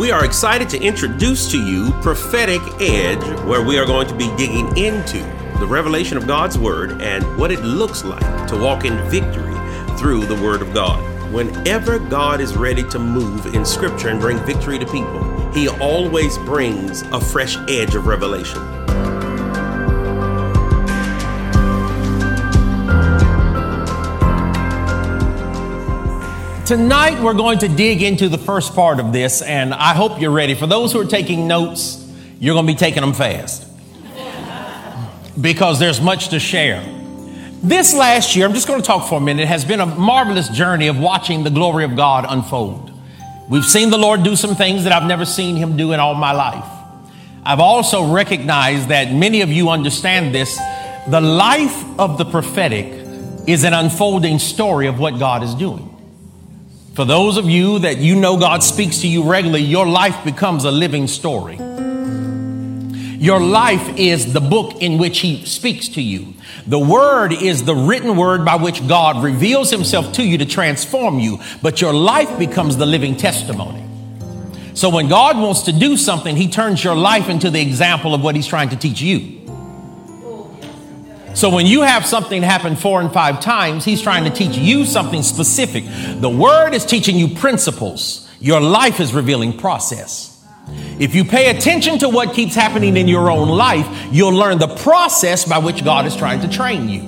We are excited to introduce to you Prophetic Edge, where we are going to be digging into the revelation of God's Word and what it looks like to walk in victory through the Word of God. Whenever God is ready to move in Scripture and bring victory to people, He always brings a fresh edge of revelation. Tonight, we're going to dig into the first part of this, and I hope you're ready. For those who are taking notes, you're going to be taking them fast because there's much to share. This last year, I'm just going to talk for a minute, has been a marvelous journey of watching the glory of God unfold. We've seen the Lord do some things that I've never seen Him do in all my life. I've also recognized that many of you understand this. The life of the prophetic is an unfolding story of what God is doing. For those of you that you know God speaks to you regularly, your life becomes a living story. Your life is the book in which He speaks to you. The Word is the written word by which God reveals Himself to you to transform you, but your life becomes the living testimony. So when God wants to do something, He turns your life into the example of what He's trying to teach you. So when you have something happen four and five times, he's trying to teach you something specific. The word is teaching you principles. Your life is revealing process. If you pay attention to what keeps happening in your own life, you'll learn the process by which God is trying to train you.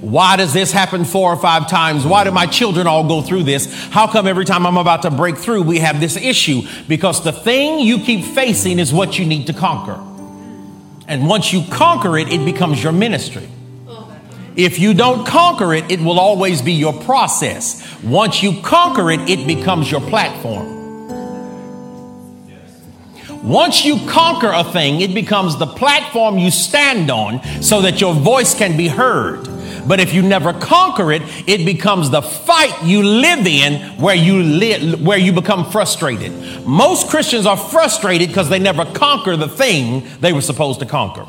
Why does this happen four or five times? Why do my children all go through this? How come every time I'm about to break through, we have this issue? Because the thing you keep facing is what you need to conquer. And once you conquer it, it becomes your ministry. If you don't conquer it, it will always be your process. Once you conquer it, it becomes your platform. Once you conquer a thing, it becomes the platform you stand on so that your voice can be heard. But if you never conquer it, it becomes the fight you live in where you live, where you become frustrated. Most Christians are frustrated because they never conquer the thing they were supposed to conquer.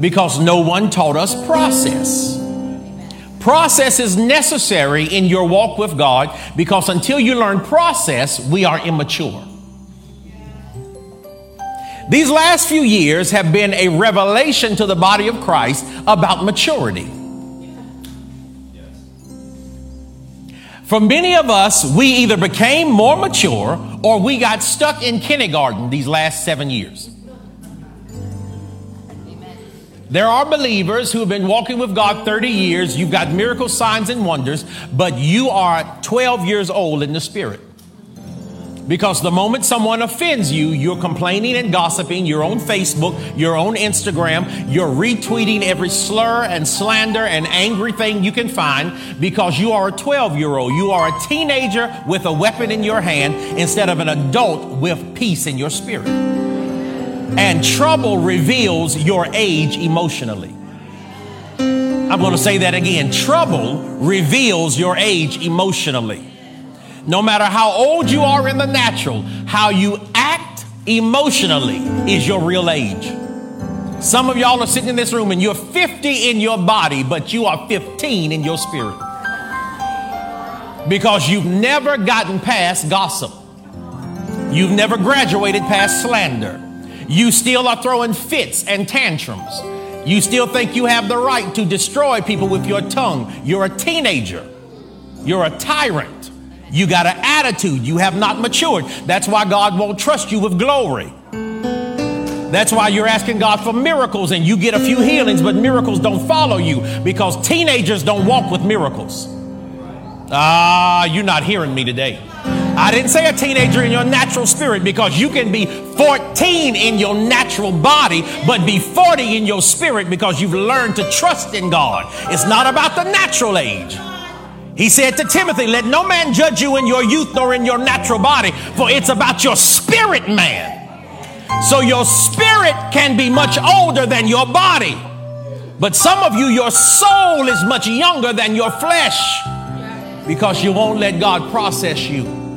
Because no one taught us process. Process is necessary in your walk with God because until you learn process, we are immature. These last few years have been a revelation to the body of Christ about maturity. For many of us, we either became more mature or we got stuck in kindergarten these last seven years. There are believers who have been walking with God 30 years. You've got miracle signs and wonders, but you are 12 years old in the spirit. Because the moment someone offends you, you're complaining and gossiping, you're on Facebook, you're on Instagram, you're retweeting every slur and slander and angry thing you can find because you are a 12 year old. You are a teenager with a weapon in your hand instead of an adult with peace in your spirit. And trouble reveals your age emotionally. I'm going to say that again. Trouble reveals your age emotionally. No matter how old you are in the natural, how you act emotionally is your real age. Some of y'all are sitting in this room and you're 50 in your body, but you are 15 in your spirit. Because you've never gotten past gossip. You've never graduated past slander. You still are throwing fits and tantrums. You still think you have the right to destroy people with your tongue. You're a teenager. You're a tyrant. You got an attitude. You have not matured. That's why God won't trust you with glory. That's why you're asking God for miracles and you get a few healings, but miracles don't follow you because teenagers don't walk with miracles. Ah, you're not hearing me today. I didn't say a teenager in your natural spirit because you can be 14 in your natural body, but be 40 in your spirit because you've learned to trust in God. It's not about the natural age. He said to Timothy, Let no man judge you in your youth nor in your natural body, for it's about your spirit man. So your spirit can be much older than your body. But some of you, your soul is much younger than your flesh because you won't let God process you.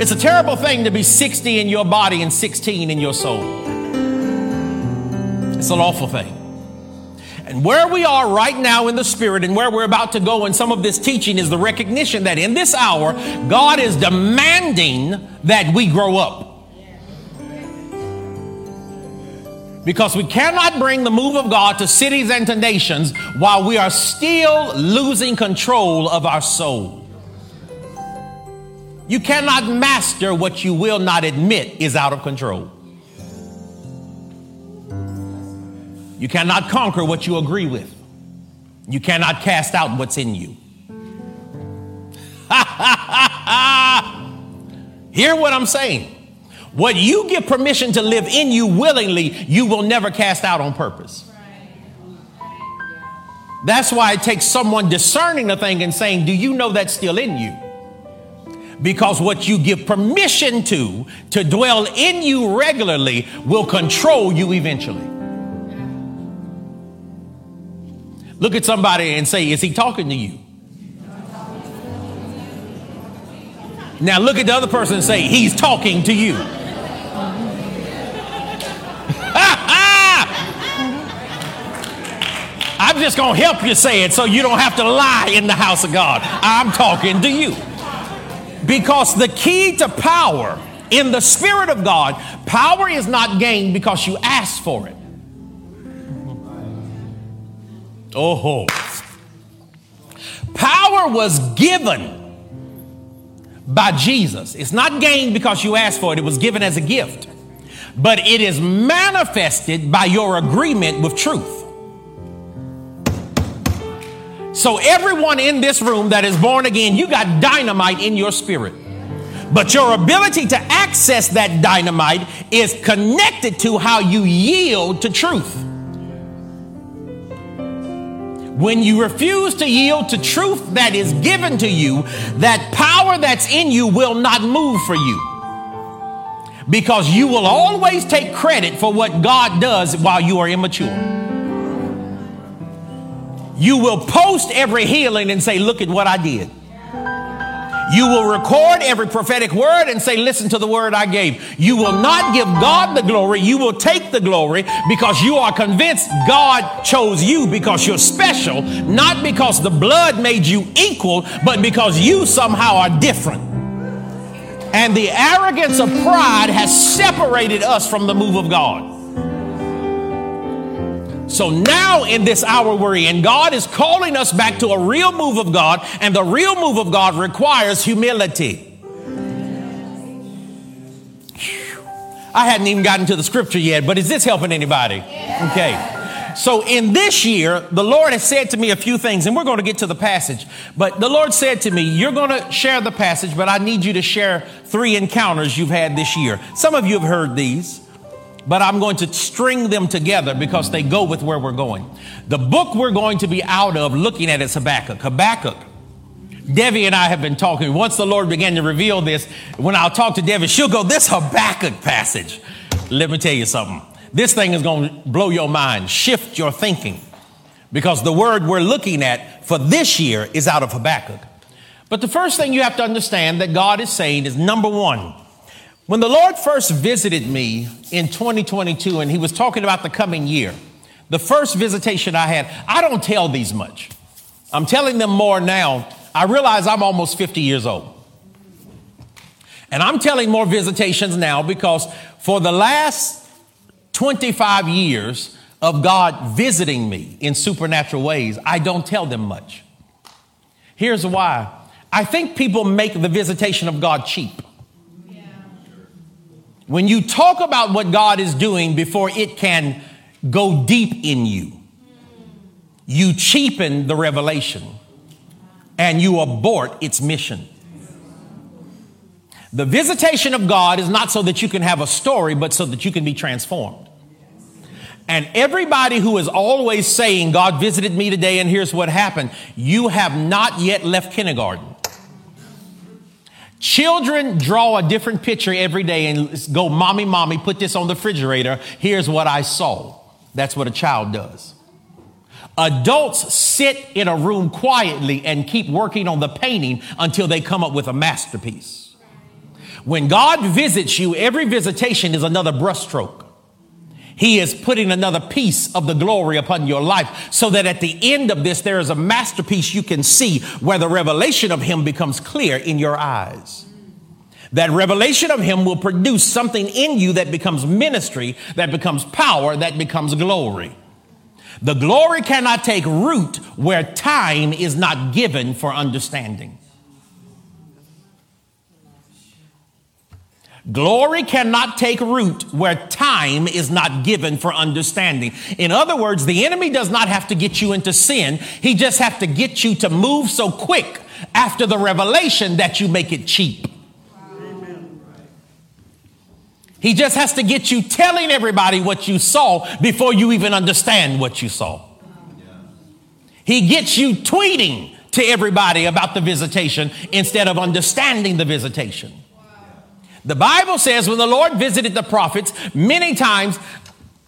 It's a terrible thing to be 60 in your body and 16 in your soul. It's an awful thing. And where we are right now in the spirit and where we're about to go in some of this teaching is the recognition that in this hour, God is demanding that we grow up. Because we cannot bring the move of God to cities and to nations while we are still losing control of our soul. You cannot master what you will not admit is out of control. You cannot conquer what you agree with. You cannot cast out what's in you. Hear what I'm saying. What you give permission to live in you willingly, you will never cast out on purpose. That's why it takes someone discerning the thing and saying, Do you know that's still in you? Because what you give permission to, to dwell in you regularly, will control you eventually. Look at somebody and say, Is he talking to you? Now look at the other person and say, He's talking to you. I'm just going to help you say it so you don't have to lie in the house of God. I'm talking to you. Because the key to power in the Spirit of God, power is not gained because you ask for it. Oh, power was given by Jesus. It's not gained because you asked for it, it was given as a gift. But it is manifested by your agreement with truth. So, everyone in this room that is born again, you got dynamite in your spirit. But your ability to access that dynamite is connected to how you yield to truth. When you refuse to yield to truth that is given to you, that power that's in you will not move for you. Because you will always take credit for what God does while you are immature. You will post every healing and say, Look at what I did. You will record every prophetic word and say, Listen to the word I gave. You will not give God the glory. You will take the glory because you are convinced God chose you because you're special, not because the blood made you equal, but because you somehow are different. And the arrogance of pride has separated us from the move of God. So now in this hour we're in, God is calling us back to a real move of God, and the real move of God requires humility. I hadn't even gotten to the scripture yet, but is this helping anybody? Okay. So in this year, the Lord has said to me a few things, and we're going to get to the passage. But the Lord said to me, You're going to share the passage, but I need you to share three encounters you've had this year. Some of you have heard these but I'm going to string them together because they go with where we're going. The book we're going to be out of looking at is Habakkuk. Habakkuk. Debbie and I have been talking. Once the Lord began to reveal this, when I'll talk to Debbie, she'll go, This Habakkuk passage. Let me tell you something. This thing is going to blow your mind, shift your thinking, because the word we're looking at for this year is out of Habakkuk. But the first thing you have to understand that God is saying is number one, when the Lord first visited me in 2022 and he was talking about the coming year, the first visitation I had, I don't tell these much. I'm telling them more now. I realize I'm almost 50 years old. And I'm telling more visitations now because for the last 25 years of God visiting me in supernatural ways, I don't tell them much. Here's why I think people make the visitation of God cheap. When you talk about what God is doing before it can go deep in you, you cheapen the revelation and you abort its mission. The visitation of God is not so that you can have a story, but so that you can be transformed. And everybody who is always saying, God visited me today and here's what happened, you have not yet left kindergarten. Children draw a different picture every day and go, Mommy, Mommy, put this on the refrigerator. Here's what I saw. That's what a child does. Adults sit in a room quietly and keep working on the painting until they come up with a masterpiece. When God visits you, every visitation is another brushstroke. He is putting another piece of the glory upon your life so that at the end of this, there is a masterpiece you can see where the revelation of Him becomes clear in your eyes. That revelation of Him will produce something in you that becomes ministry, that becomes power, that becomes glory. The glory cannot take root where time is not given for understanding. Glory cannot take root where time is not given for understanding. In other words, the enemy does not have to get you into sin. He just has to get you to move so quick after the revelation that you make it cheap. He just has to get you telling everybody what you saw before you even understand what you saw. He gets you tweeting to everybody about the visitation instead of understanding the visitation. The Bible says when the Lord visited the prophets, many times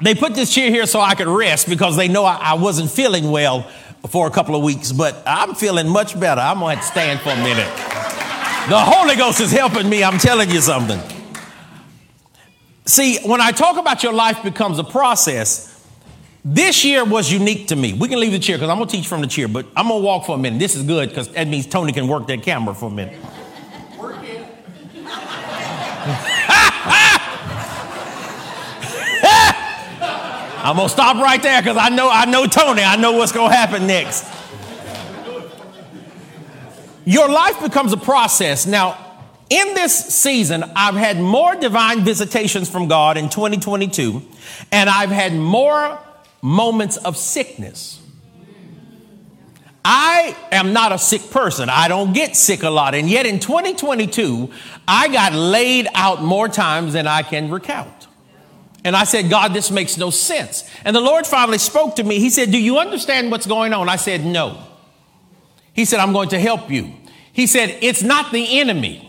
they put this chair here so I could rest because they know I, wasn't feeling well for a couple of weeks, but I'm feeling much better. I'm going to stand for a minute. The Holy Ghost is helping me. I'm telling you something. See, when I talk about your life becomes a process, this year was unique to me. We can leave the chair because I'm going to teach from the chair, but I'm going to walk for a minute. This is good because that means Tony can work that camera for a minute. I'm gonna stop right there because I know I know Tony. I know what's gonna happen next. Your life becomes a process. Now, in this season, I've had more divine visitations from God in 2022, and I've had more moments of sickness. I am not a sick person. I don't get sick a lot. And yet in 2022, I got laid out more times than I can recount. And I said, God, this makes no sense. And the Lord finally spoke to me. He said, Do you understand what's going on? I said, No. He said, I'm going to help you. He said, It's not the enemy.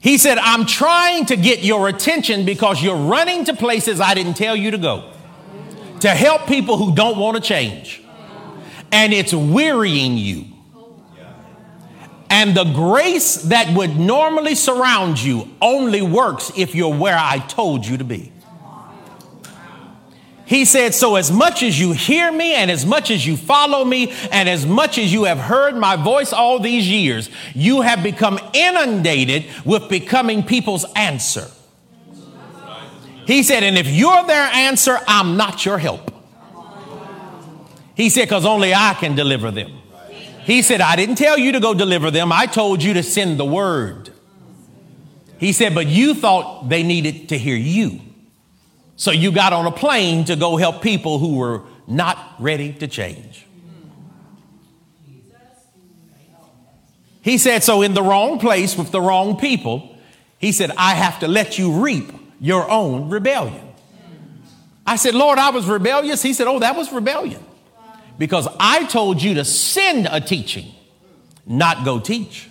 He said, I'm trying to get your attention because you're running to places I didn't tell you to go to help people who don't want to change. And it's wearying you. And the grace that would normally surround you only works if you're where I told you to be. He said, So as much as you hear me, and as much as you follow me, and as much as you have heard my voice all these years, you have become inundated with becoming people's answer. He said, And if you're their answer, I'm not your help. He said, Because only I can deliver them. He said, I didn't tell you to go deliver them. I told you to send the word. He said, but you thought they needed to hear you. So you got on a plane to go help people who were not ready to change. He said, so in the wrong place with the wrong people, he said, I have to let you reap your own rebellion. I said, Lord, I was rebellious. He said, Oh, that was rebellion because I told you to send a teaching, not go teach.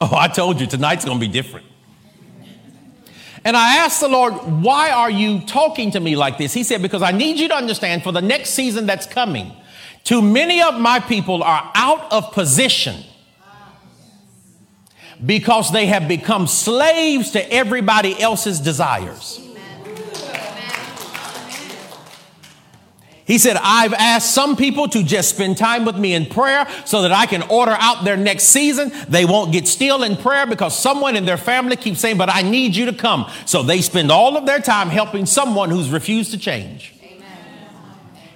Oh, I told you tonight's going to be different. And I asked the Lord, why are you talking to me like this? He said, because I need you to understand for the next season that's coming, too many of my people are out of position because they have become slaves to everybody else's desires. He said, I've asked some people to just spend time with me in prayer so that I can order out their next season. They won't get still in prayer because someone in their family keeps saying, but I need you to come. So they spend all of their time helping someone who's refused to change.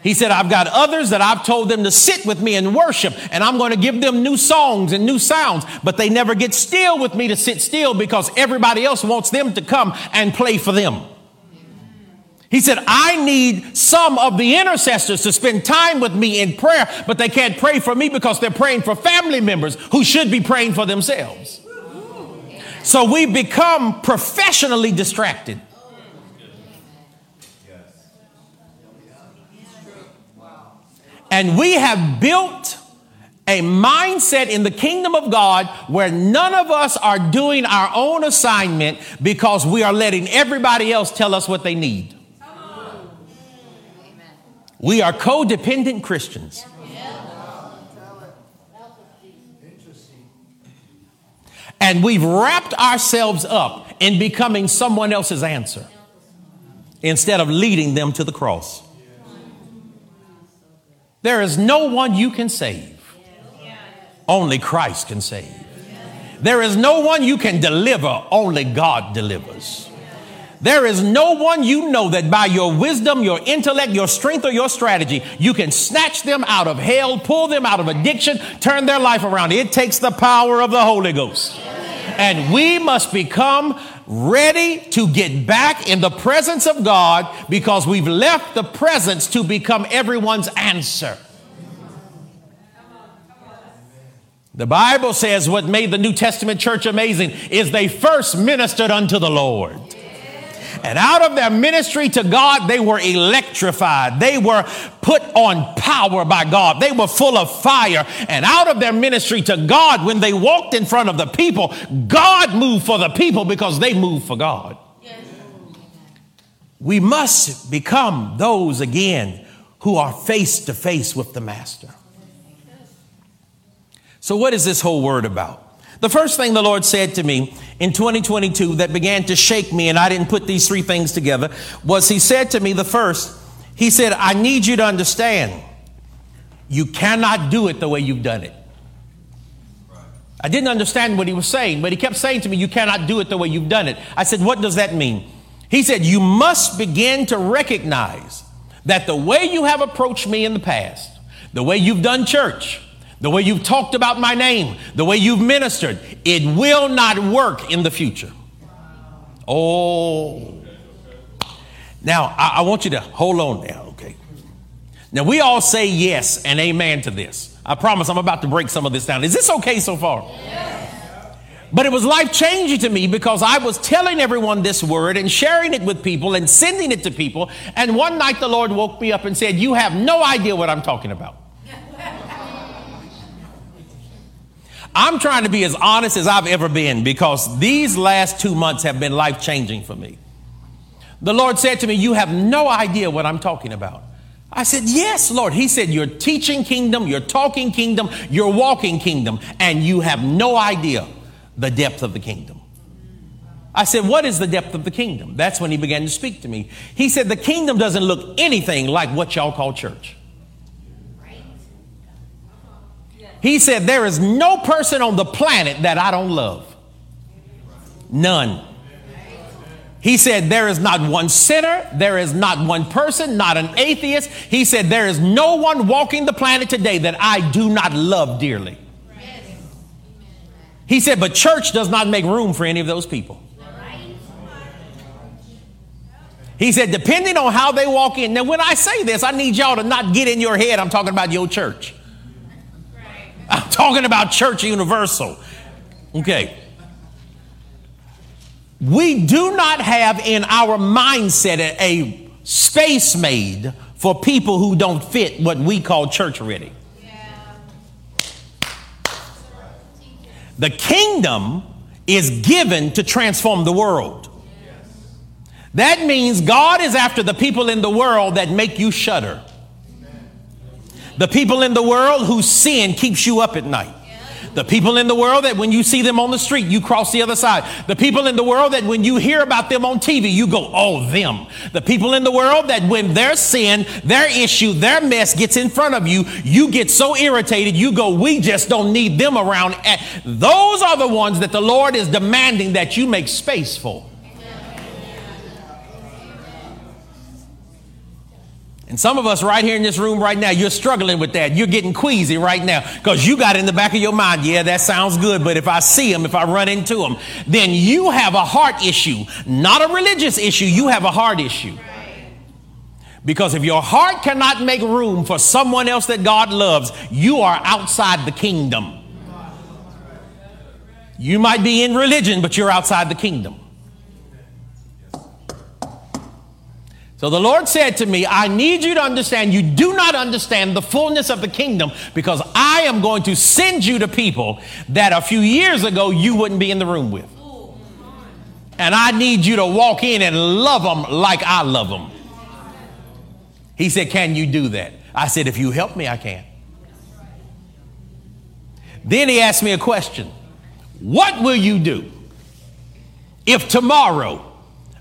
He said, I've got others that I've told them to sit with me and worship, and I'm going to give them new songs and new sounds, but they never get still with me to sit still because everybody else wants them to come and play for them. He said, I need some of the intercessors to spend time with me in prayer, but they can't pray for me because they're praying for family members who should be praying for themselves. So we become professionally distracted. And we have built a mindset in the kingdom of God where none of us are doing our own assignment because we are letting everybody else tell us what they need. We are codependent Christians. And we've wrapped ourselves up in becoming someone else's answer instead of leading them to the cross. There is no one you can save, only Christ can save. There is no one you can deliver, only God delivers. There is no one you know that by your wisdom, your intellect, your strength, or your strategy, you can snatch them out of hell, pull them out of addiction, turn their life around. It takes the power of the Holy Ghost. And we must become ready to get back in the presence of God because we've left the presence to become everyone's answer. The Bible says what made the New Testament church amazing is they first ministered unto the Lord. And out of their ministry to God, they were electrified. They were put on power by God. They were full of fire. And out of their ministry to God, when they walked in front of the people, God moved for the people because they moved for God. We must become those again who are face to face with the Master. So, what is this whole word about? The first thing the Lord said to me in 2022 that began to shake me, and I didn't put these three things together, was He said to me, the first, He said, I need you to understand you cannot do it the way you've done it. I didn't understand what he was saying, but he kept saying to me, You cannot do it the way you've done it. I said, What does that mean? He said, You must begin to recognize that the way you have approached me in the past, the way you've done church, the way you've talked about my name, the way you've ministered, it will not work in the future. Oh. Now, I, I want you to hold on now, okay? Now, we all say yes and amen to this. I promise I'm about to break some of this down. Is this okay so far? But it was life changing to me because I was telling everyone this word and sharing it with people and sending it to people. And one night the Lord woke me up and said, You have no idea what I'm talking about. I'm trying to be as honest as I've ever been because these last two months have been life changing for me. The Lord said to me, You have no idea what I'm talking about. I said, Yes, Lord. He said, You're teaching kingdom, you're talking kingdom, you're walking kingdom, and you have no idea the depth of the kingdom. I said, What is the depth of the kingdom? That's when he began to speak to me. He said, The kingdom doesn't look anything like what y'all call church. He said, There is no person on the planet that I don't love. None. He said, There is not one sinner, there is not one person, not an atheist. He said, There is no one walking the planet today that I do not love dearly. He said, But church does not make room for any of those people. He said, depending on how they walk in. Now, when I say this, I need y'all to not get in your head, I'm talking about your church. I'm talking about Church Universal. Okay. We do not have in our mindset a space made for people who don't fit what we call church ready. The kingdom is given to transform the world. That means God is after the people in the world that make you shudder. The people in the world whose sin keeps you up at night. The people in the world that when you see them on the street, you cross the other side. The people in the world that when you hear about them on TV, you go, oh, them. The people in the world that when their sin, their issue, their mess gets in front of you, you get so irritated, you go, we just don't need them around. Those are the ones that the Lord is demanding that you make space for. And some of us right here in this room right now, you're struggling with that. You're getting queasy right now because you got in the back of your mind, yeah, that sounds good, but if I see them, if I run into them, then you have a heart issue, not a religious issue. You have a heart issue. Because if your heart cannot make room for someone else that God loves, you are outside the kingdom. You might be in religion, but you're outside the kingdom. So the Lord said to me, I need you to understand you do not understand the fullness of the kingdom because I am going to send you to people that a few years ago you wouldn't be in the room with. And I need you to walk in and love them like I love them. He said, Can you do that? I said, If you help me, I can. Then he asked me a question What will you do if tomorrow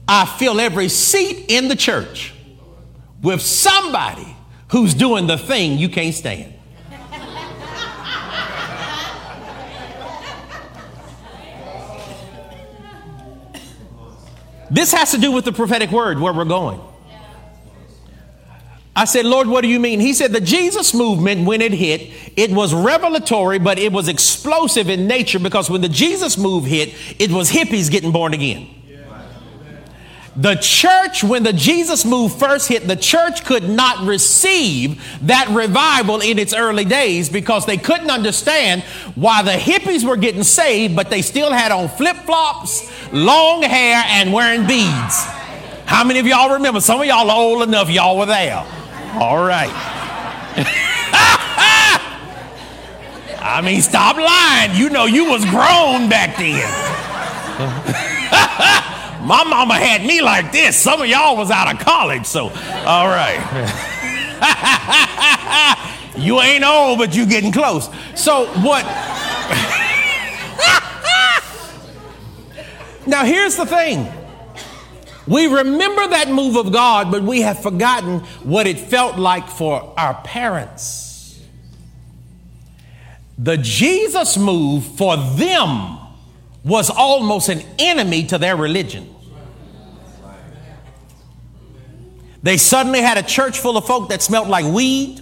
I fill every seat in the church with somebody who's doing the thing you can't stand? This has to do with the prophetic word where we're going. I said, Lord, what do you mean? He said, the Jesus movement, when it hit, it was revelatory, but it was explosive in nature because when the Jesus move hit, it was hippies getting born again. The church, when the Jesus move first hit, the church could not receive that revival in its early days because they couldn't understand why the hippies were getting saved, but they still had on flip flops, long hair, and wearing beads. How many of y'all remember? Some of y'all are old enough, y'all were there. All right. I mean, stop lying. You know you was grown back then. My mama had me like this. Some of y'all was out of college, so all right. you ain't old, but you getting close. So what? now here's the thing. We remember that move of God, but we have forgotten what it felt like for our parents. The Jesus move for them was almost an enemy to their religion. They suddenly had a church full of folk that smelled like weed.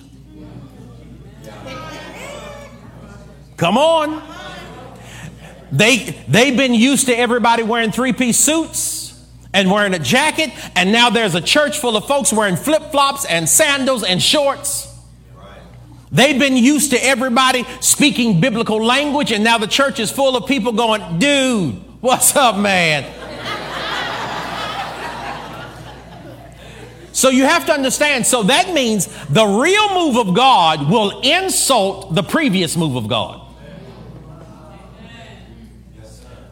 Come on. They, they've been used to everybody wearing three piece suits and wearing a jacket, and now there's a church full of folks wearing flip flops and sandals and shorts. They've been used to everybody speaking biblical language, and now the church is full of people going, Dude, what's up, man? So you have to understand, so that means the real move of God will insult the previous move of God.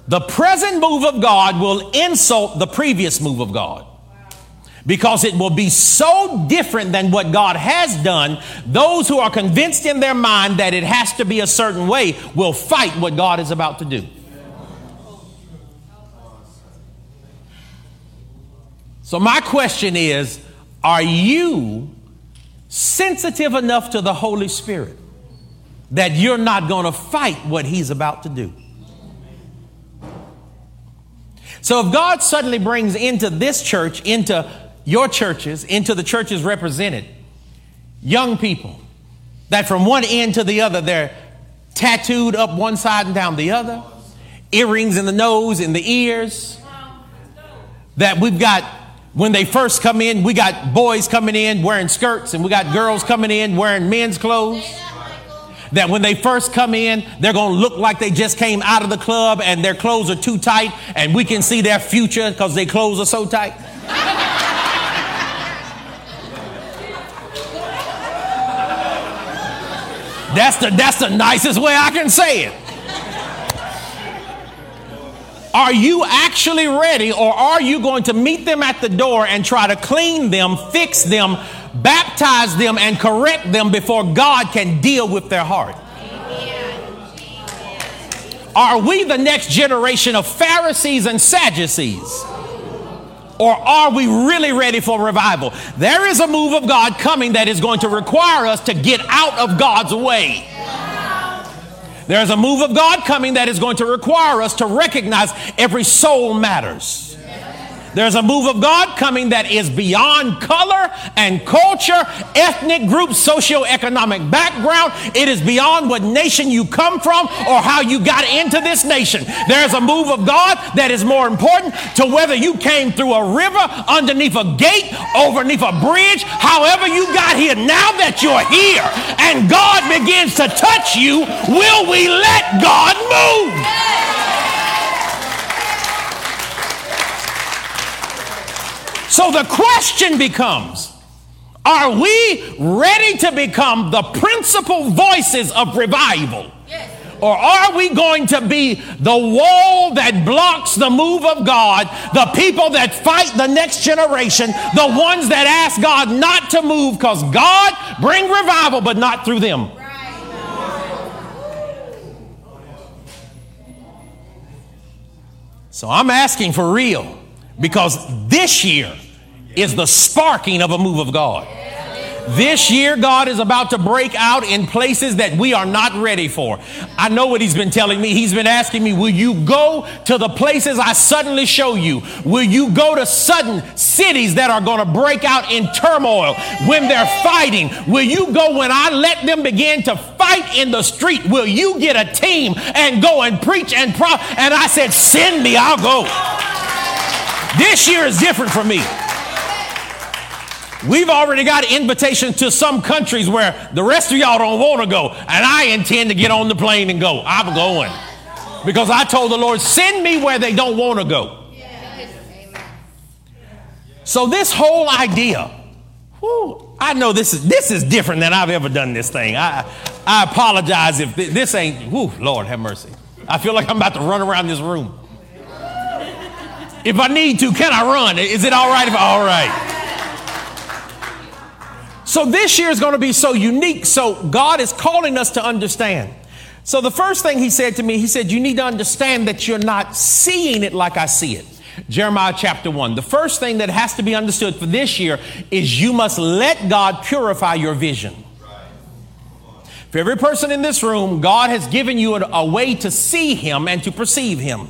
The present move of God will insult the previous move of God because it will be so different than what God has done. Those who are convinced in their mind that it has to be a certain way will fight what God is about to do. So, my question is Are you sensitive enough to the Holy Spirit that you're not going to fight what He's about to do? So if God suddenly brings into this church, into your churches, into the churches represented, young people that from one end to the other, they're tattooed up one side and down the other, earrings in the nose, in the ears, that we've got when they first come in, we got boys coming in wearing skirts, and we got girls coming in wearing men's clothes that when they first come in, they're going to look like they just came out of the club and their clothes are too tight and we can see their future because their clothes are so tight? That's the, that's the nicest way I can say it. Are you actually ready, or are you going to meet them at the door and try to clean them, fix them, baptize them, and correct them before God can deal with their heart? Are we the next generation of Pharisees and Sadducees? Or are we really ready for revival? There is a move of God coming that is going to require us to get out of God's way. There's a move of God coming that is going to require us to recognize every soul matters. There's a move of God coming that is beyond color and culture, ethnic group, socioeconomic background. It is beyond what nation you come from or how you got into this nation. There's a move of God that is more important to whether you came through a river, underneath a gate, overneath a bridge, however you got here. Now that you're here and God begins to touch you, will we let God move? So the question becomes are we ready to become the principal voices of revival? Yes. Or are we going to be the wall that blocks the move of God, the people that fight the next generation, the ones that ask God not to move because God bring revival but not through them? So I'm asking for real because this year is the sparking of a move of God. This year, God is about to break out in places that we are not ready for. I know what He's been telling me. He's been asking me, Will you go to the places I suddenly show you? Will you go to sudden cities that are going to break out in turmoil when they're fighting? Will you go when I let them begin to fight in the street? Will you get a team and go and preach and pro? And I said, Send me, I'll go. This year is different for me. We've already got invitations to some countries where the rest of y'all don't want to go, and I intend to get on the plane and go. I'm going. Because I told the Lord, send me where they don't want to go. So this whole idea, whew, I know this is this is different than I've ever done this thing. I I apologize if this ain't. Whew, Lord have mercy. I feel like I'm about to run around this room. If I need to, can I run? Is it all right if all right? So this year is going to be so unique. So God is calling us to understand. So the first thing he said to me, he said, You need to understand that you're not seeing it like I see it. Jeremiah chapter 1. The first thing that has to be understood for this year is you must let God purify your vision. For every person in this room, God has given you a, a, way to see Him and to perceive Him.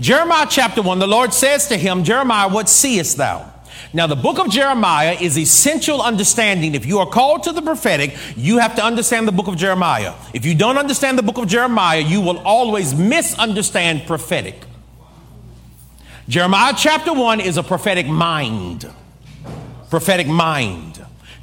Jeremiah chapter 1, the Lord says to him, Jeremiah, what seest thou? Now, the book of Jeremiah is essential understanding. If you are called to the prophetic, you have to understand the book of Jeremiah. If you don't understand the book of Jeremiah, you will always misunderstand prophetic. Jeremiah chapter 1 is a prophetic mind. Prophetic mind.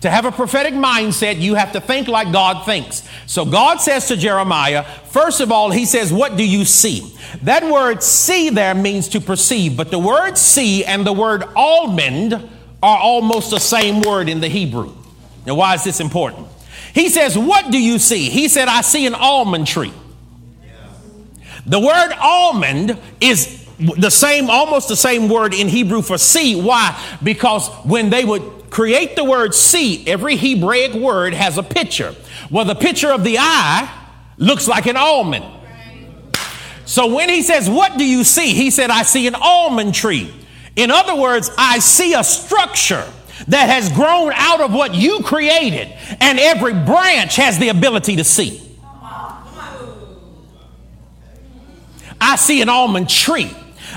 To have a prophetic mindset, you have to think like God thinks. So God says to Jeremiah, first of all, he says, What do you see? That word see there means to perceive, but the word see and the word almond are almost the same word in the Hebrew. Now, why is this important? He says, What do you see? He said, I see an almond tree. The word almond is the same, almost the same word in Hebrew for see. Why? Because when they would create the word see, every Hebraic word has a picture. Well, the picture of the eye looks like an almond. So when he says, What do you see? He said, I see an almond tree. In other words, I see a structure that has grown out of what you created, and every branch has the ability to see. I see an almond tree.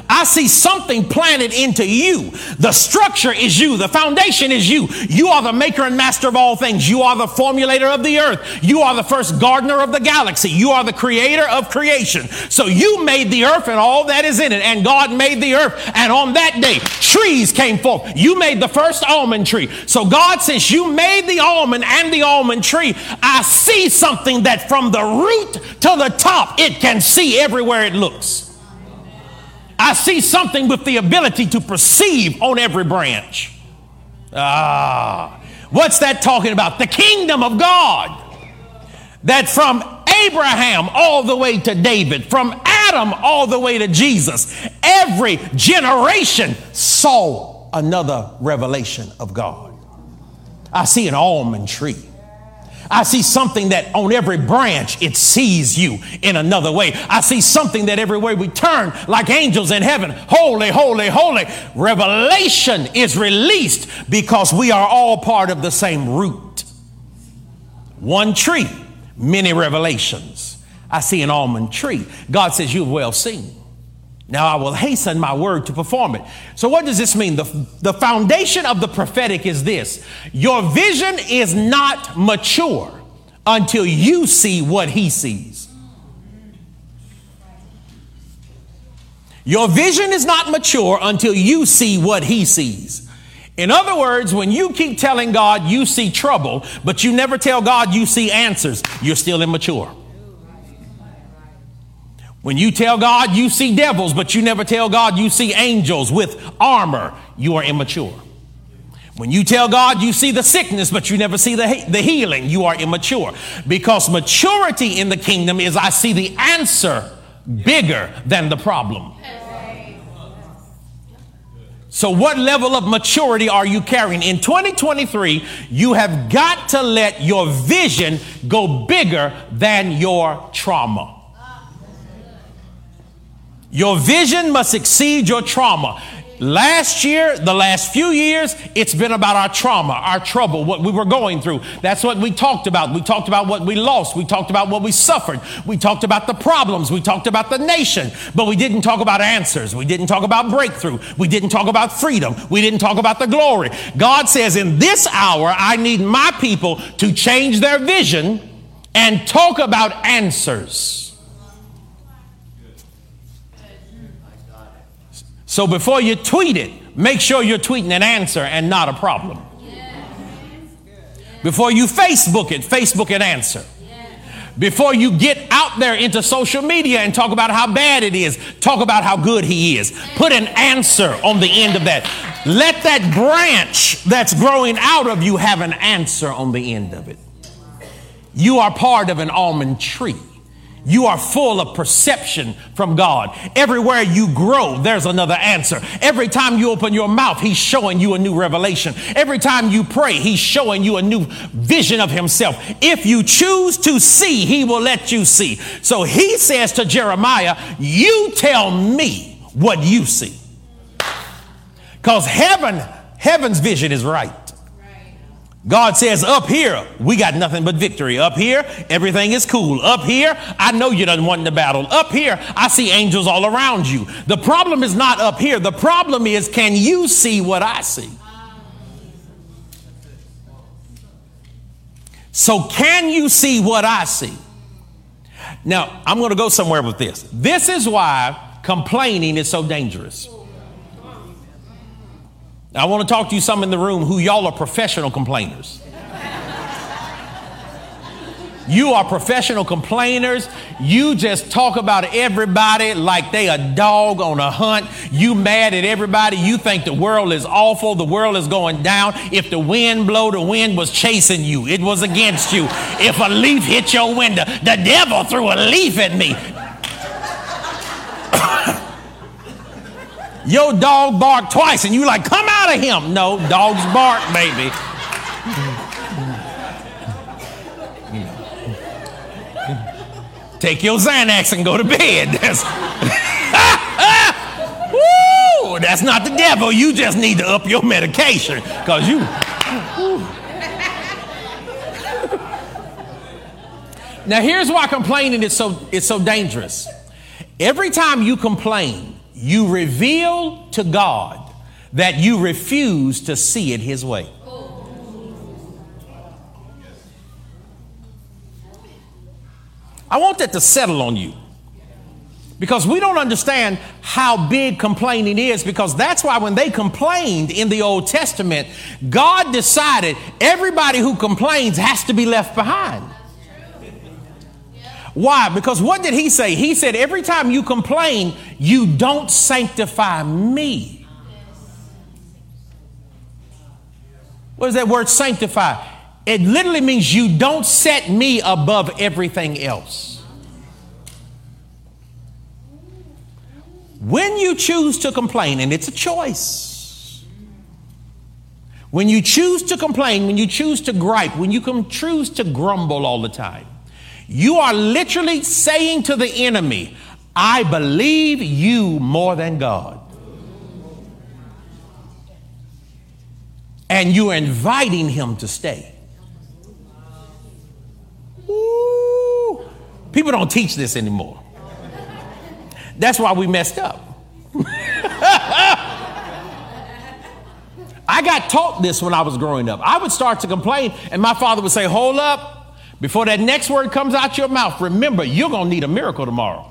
I see something planted into you. The structure is you. The foundation is you. You are the maker and master of all things. You are the formulator of the earth. You are the first gardener of the galaxy. You are the creator of creation. So you made the earth and all that is in it. And God made the earth. And on that day, trees came forth. You made the first almond tree. So God says, You made the almond and the almond tree. I see something that from the root to the top, it can see everywhere it looks. I see something with the ability to perceive on every branch. Ah, what's that talking about? The kingdom of God. That from Abraham all the way to David, from Adam all the way to Jesus, every generation saw another revelation of God. I see an almond tree. I see something that on every branch it sees you in another way. I see something that everywhere we turn, like angels in heaven, holy, holy, holy. Revelation is released because we are all part of the same root. One tree, many revelations. I see an almond tree. God says, You've well seen. Now I will hasten my word to perform it. So, what does this mean? The, the foundation of the prophetic is this your vision is not mature until you see what he sees. Your vision is not mature until you see what he sees. In other words, when you keep telling God you see trouble, but you never tell God you see answers, you're still immature. When you tell God you see devils, but you never tell God you see angels with armor, you are immature. When you tell God you see the sickness, but you never see the, the healing, you are immature. Because maturity in the kingdom is I see the answer bigger than the problem. So, what level of maturity are you carrying? In 2023, you have got to let your vision go bigger than your trauma. Your vision must exceed your trauma. Last year, the last few years, it's been about our trauma, our trouble, what we were going through. That's what we talked about. We talked about what we lost. We talked about what we suffered. We talked about the problems. We talked about the nation, but we didn't talk about answers. We didn't talk about breakthrough. We didn't talk about freedom. We didn't talk about the glory. God says, in this hour, I need my people to change their vision and talk about answers. So before you tweet it, make sure you're tweeting an answer and not a problem. Before you Facebook it, Facebook an answer. Before you get out there into social media and talk about how bad it is, talk about how good he is. Put an answer on the end of that. Let that branch that's growing out of you have an answer on the end of it. You are part of an almond tree. You are full of perception from God. Everywhere you grow, there's another answer. Every time you open your mouth, He's showing you a new revelation. Every time you pray, He's showing you a new vision of Himself. If you choose to see, He will let you see. So He says to Jeremiah, You tell me what you see. Because heaven, heaven's vision is right. God says, up here, we got nothing but victory. Up here, everything is cool. Up here, I know you don't want the battle. Up here, I see angels all around you. The problem is not up here. The problem is, can you see what I see? So, can you see what I see? Now, I'm going to go somewhere with this. This is why complaining is so dangerous. I want to talk to you some in the room who y'all are professional complainers. You are professional complainers. You just talk about everybody like they a dog on a hunt. You mad at everybody. You think the world is awful. The world is going down. If the wind blow, the wind was chasing you. It was against you. If a leaf hit your window, the devil threw a leaf at me. Your dog barked twice and you like, come out of him. No, dogs bark, baby. Take your Xanax and go to bed. That's, Woo, that's not the devil. You just need to up your medication because you. now, here's why complaining is so, it's so dangerous. Every time you complain, you reveal to God that you refuse to see it His way. I want that to settle on you because we don't understand how big complaining is because that's why when they complained in the Old Testament, God decided everybody who complains has to be left behind. Why? Because what did he say? He said, every time you complain, you don't sanctify me. What is that word sanctify? It literally means you don't set me above everything else. When you choose to complain, and it's a choice, when you choose to complain, when you choose to gripe, when you choose to grumble all the time, you are literally saying to the enemy, I believe you more than God. And you're inviting him to stay. Ooh. People don't teach this anymore. That's why we messed up. I got taught this when I was growing up. I would start to complain, and my father would say, Hold up, before that next word comes out your mouth, remember you're going to need a miracle tomorrow.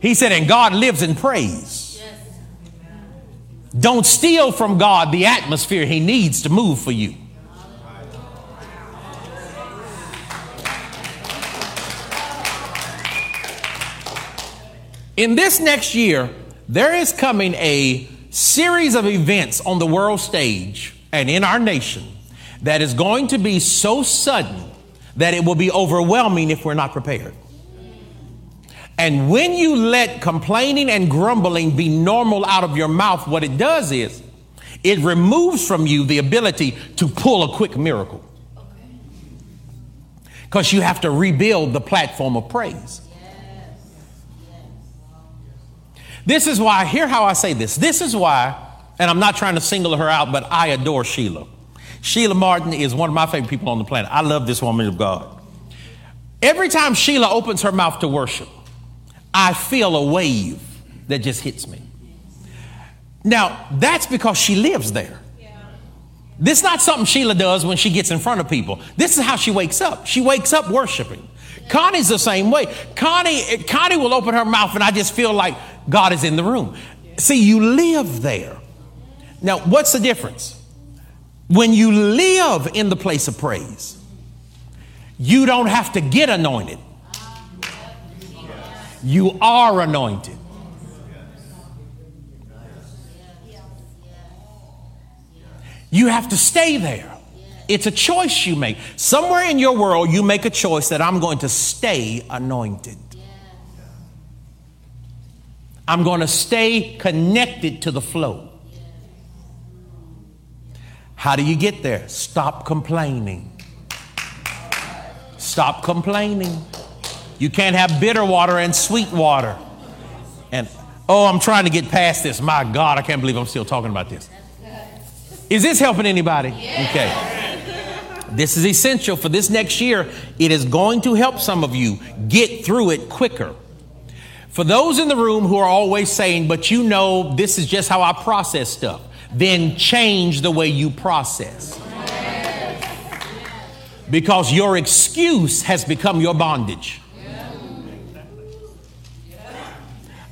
He said, and God lives in praise. Don't steal from God the atmosphere He needs to move for you. In this next year, there is coming a series of events on the world stage and in our nation that is going to be so sudden that it will be overwhelming if we're not prepared. And when you let complaining and grumbling be normal out of your mouth, what it does is it removes from you the ability to pull a quick miracle. Because you have to rebuild the platform of praise. This is why, hear how I say this. This is why, and I'm not trying to single her out, but I adore Sheila. Sheila Martin is one of my favorite people on the planet. I love this woman of God. Every time Sheila opens her mouth to worship, I feel a wave that just hits me. Now, that's because she lives there. This is not something Sheila does when she gets in front of people. This is how she wakes up. She wakes up worshiping. Connie's the same way. Connie, Connie will open her mouth and I just feel like God is in the room. See, you live there. Now, what's the difference? When you live in the place of praise, you don't have to get anointed. You are anointed. You have to stay there. It's a choice you make. Somewhere in your world, you make a choice that I'm going to stay anointed. I'm going to stay connected to the flow. How do you get there? Stop complaining. Stop complaining. You can't have bitter water and sweet water. And oh, I'm trying to get past this. My God, I can't believe I'm still talking about this. Is this helping anybody? Okay. This is essential for this next year. It is going to help some of you get through it quicker. For those in the room who are always saying, but you know, this is just how I process stuff, then change the way you process. Because your excuse has become your bondage.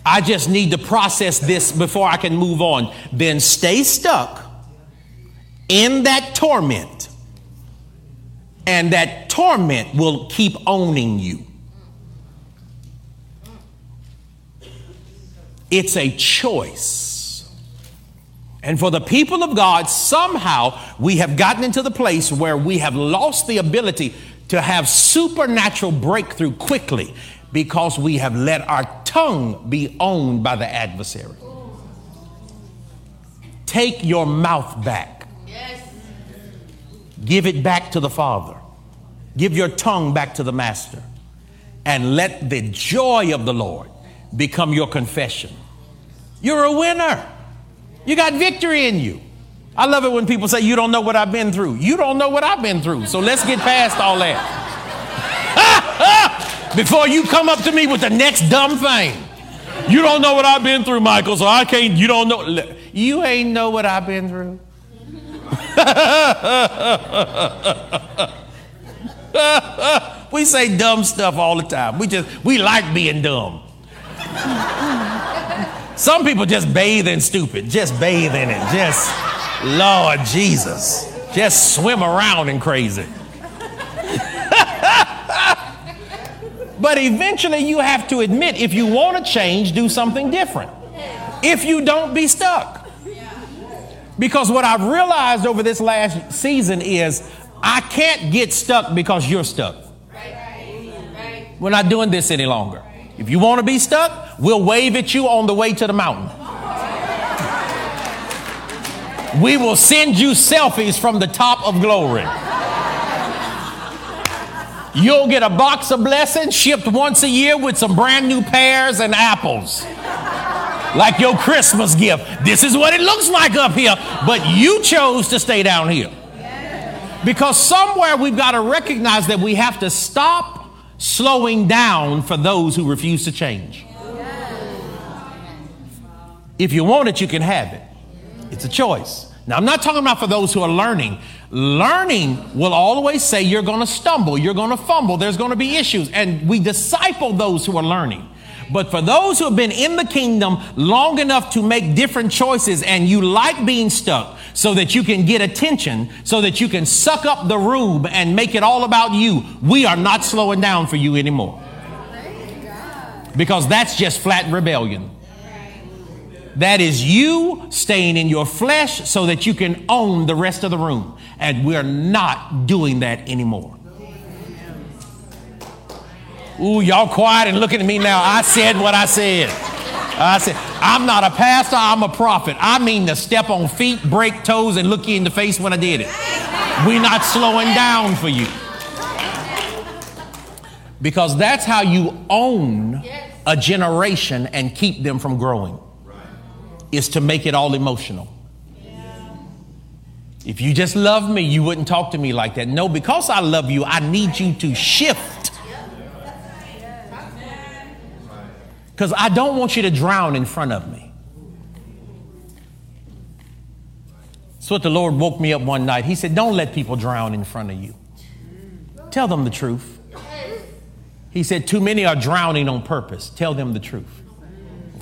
I just need to process this before I can move on. Then stay stuck in that torment, and that torment will keep owning you. It's a choice. And for the people of God, somehow we have gotten into the place where we have lost the ability to have supernatural breakthrough quickly because we have let our tongue be owned by the adversary. Take your mouth back. Give it back to the Father. Give your tongue back to the Master. And let the joy of the Lord become your confession. You're a winner. You got victory in you. I love it when people say, You don't know what I've been through. You don't know what I've been through. So let's get past all that. Before you come up to me with the next dumb thing. You don't know what I've been through, Michael, so I can't, you don't know. You ain't know what I've been through. we say dumb stuff all the time. We just we like being dumb. Some people just bathe in stupid, just bathe in it, just Lord Jesus, just swim around in crazy. but eventually you have to admit if you want to change, do something different. If you don't, be stuck. Because what I've realized over this last season is I can't get stuck because you're stuck. We're not doing this any longer. If you want to be stuck, we'll wave at you on the way to the mountain. We will send you selfies from the top of glory. You'll get a box of blessings shipped once a year with some brand new pears and apples like your Christmas gift. This is what it looks like up here, but you chose to stay down here. Because somewhere we've got to recognize that we have to stop slowing down for those who refuse to change. If you want it, you can have it. It's a choice. Now, I'm not talking about for those who are learning. Learning will always say you're going to stumble, you're going to fumble, there's going to be issues. And we disciple those who are learning. But for those who have been in the kingdom long enough to make different choices and you like being stuck so that you can get attention, so that you can suck up the room and make it all about you, we are not slowing down for you anymore. Because that's just flat rebellion. That is you staying in your flesh so that you can own the rest of the room. And we're not doing that anymore. Ooh, y'all quiet and looking at me now. I said what I said. I said, I'm not a pastor, I'm a prophet. I mean to step on feet, break toes, and look you in the face when I did it. We're not slowing down for you. Because that's how you own a generation and keep them from growing. is to make it all emotional. If you just love me, you wouldn't talk to me like that. No, because I love you, I need you to shift. Because I don't want you to drown in front of me. That's what the Lord woke me up one night. He said, Don't let people drown in front of you. Tell them the truth. He said, Too many are drowning on purpose. Tell them the truth.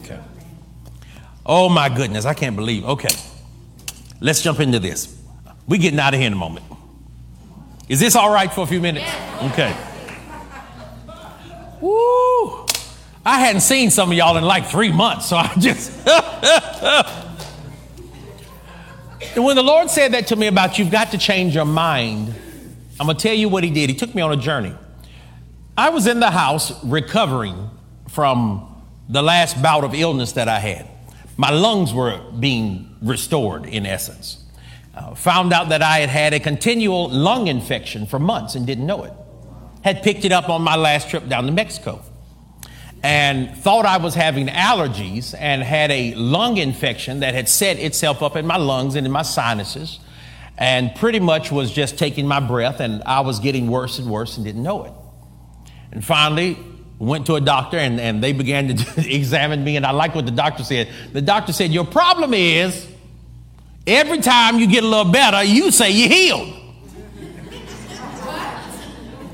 Okay. Oh my goodness, I can't believe. Okay. Let's jump into this. We're getting out of here in a moment. Is this all right for a few minutes? Okay. Woo! I hadn't seen some of y'all in like three months, so I just. And when the Lord said that to me about you've got to change your mind, I'm going to tell you what He did. He took me on a journey. I was in the house recovering from the last bout of illness that I had. My lungs were being restored, in essence. Uh, found out that I had had a continual lung infection for months and didn't know it. Had picked it up on my last trip down to Mexico and thought I was having allergies and had a lung infection that had set itself up in my lungs and in my sinuses and pretty much was just taking my breath and I was getting worse and worse and didn't know it. And finally, went to a doctor and, and they began to examine me and I like what the doctor said. The doctor said, your problem is every time you get a little better, you say you're healed.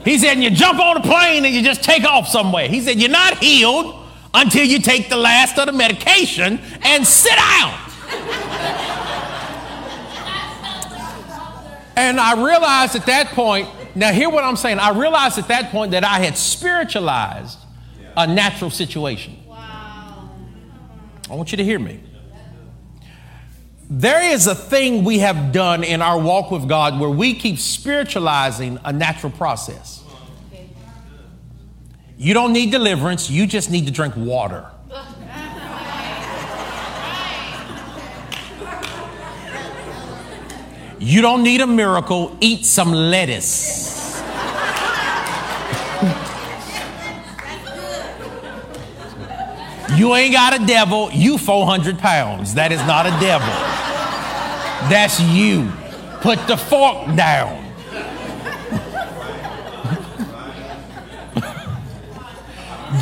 He said, you jump on a plane and you just take off somewhere. He said, you're not healed until you take the last of the medication and sit down. and I realized at that point, now hear what I'm saying. I realized at that point that I had spiritualized a natural situation. Wow. I want you to hear me. There is a thing we have done in our walk with God where we keep spiritualizing a natural process. You don't need deliverance, you just need to drink water. You don't need a miracle, eat some lettuce. You ain't got a devil, you 400 pounds. That is not a devil. That's you. Put the fork down.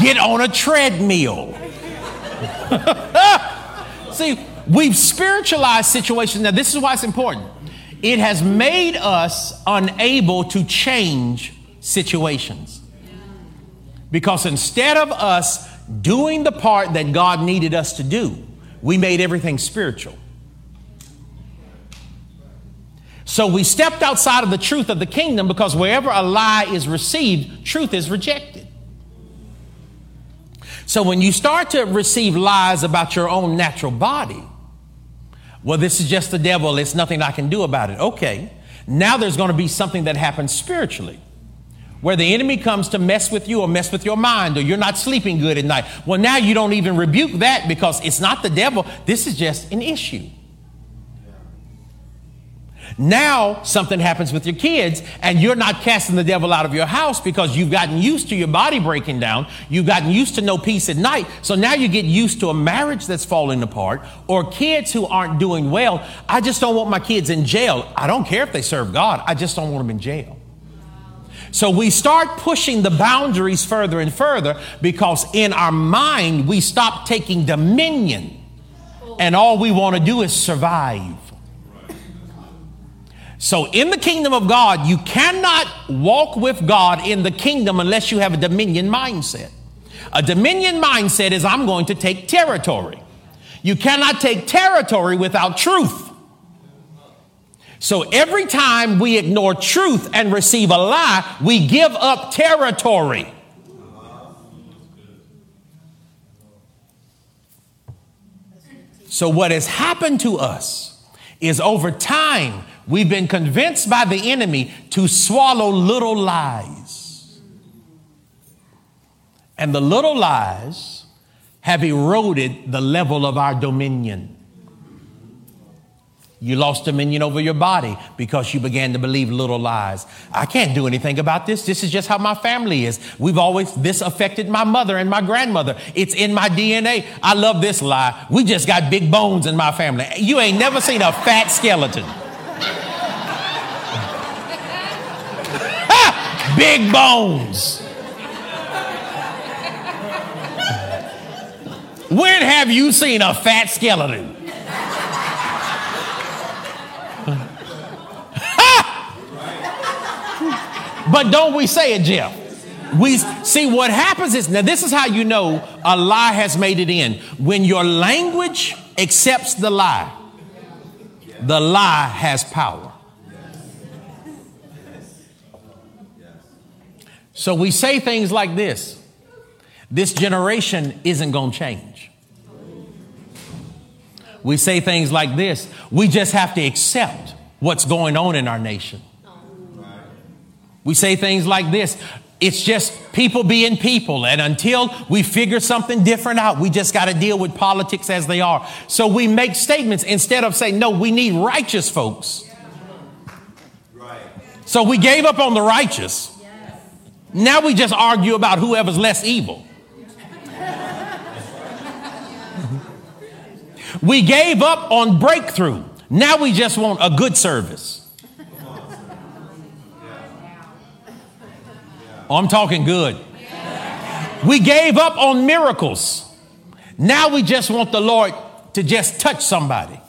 get on a treadmill. See, we've spiritualized situations. Now, this is why it's important. It has made us unable to change situations. Because instead of us doing the part that God needed us to do, we made everything spiritual. So we stepped outside of the truth of the kingdom because wherever a lie is received, truth is rejected. So when you start to receive lies about your own natural body, well, this is just the devil. It's nothing I can do about it. Okay. Now there's going to be something that happens spiritually where the enemy comes to mess with you or mess with your mind or you're not sleeping good at night. Well, now you don't even rebuke that because it's not the devil. This is just an issue. Now something happens with your kids and you're not casting the devil out of your house because you've gotten used to your body breaking down. You've gotten used to no peace at night. So now you get used to a marriage that's falling apart or kids who aren't doing well. I just don't want my kids in jail. I don't care if they serve God. I just don't want them in jail. So we start pushing the boundaries further and further because in our mind we stop taking dominion and all we want to do is survive. So, in the kingdom of God, you cannot walk with God in the kingdom unless you have a dominion mindset. A dominion mindset is I'm going to take territory. You cannot take territory without truth. So, every time we ignore truth and receive a lie, we give up territory. So, what has happened to us is over time, We've been convinced by the enemy to swallow little lies. And the little lies have eroded the level of our dominion. You lost dominion over your body because you began to believe little lies. I can't do anything about this. This is just how my family is. We've always, this affected my mother and my grandmother. It's in my DNA. I love this lie. We just got big bones in my family. You ain't never seen a fat skeleton. big bones. When have you seen a fat skeleton? But don't we say it, Jeff? We see what happens is now this is how you know a lie has made it in. When your language accepts the lie, the lie has power. So we say things like this this generation isn't going to change. We say things like this we just have to accept what's going on in our nation. We say things like this it's just people being people. And until we figure something different out, we just got to deal with politics as they are. So we make statements instead of saying, no, we need righteous folks. So we gave up on the righteous. Now we just argue about whoever's less evil. we gave up on breakthrough. Now we just want a good service. Oh, I'm talking good. We gave up on miracles. Now we just want the Lord to just touch somebody.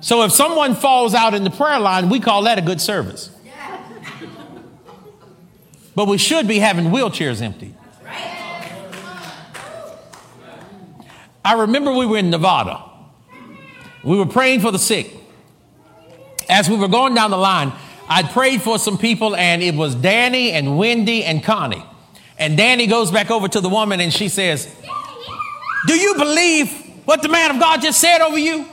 So if someone falls out in the prayer line, we call that a good service. But we should be having wheelchairs empty. I remember we were in Nevada. We were praying for the sick. As we were going down the line, I prayed for some people, and it was Danny and Wendy and Connie. And Danny goes back over to the woman and she says, Do you believe what the man of God just said over you?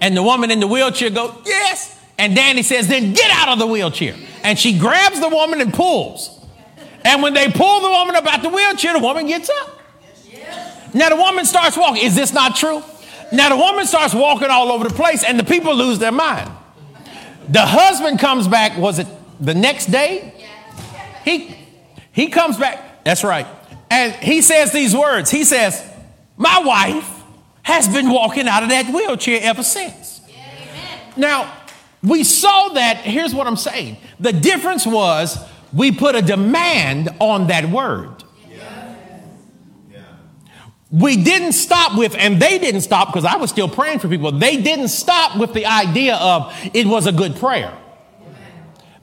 And the woman in the wheelchair goes, Yes. And Danny says, Then get out of the wheelchair. And she grabs the woman and pulls. And when they pull the woman up out the wheelchair, the woman gets up. Now the woman starts walking. Is this not true? Now the woman starts walking all over the place, and the people lose their mind. The husband comes back, was it the next day? He, he comes back, that's right. And he says these words. He says, My wife has been walking out of that wheelchair ever since. Now, we saw that. Here's what I'm saying the difference was we put a demand on that word. We didn't stop with, and they didn't stop because I was still praying for people. They didn't stop with the idea of it was a good prayer.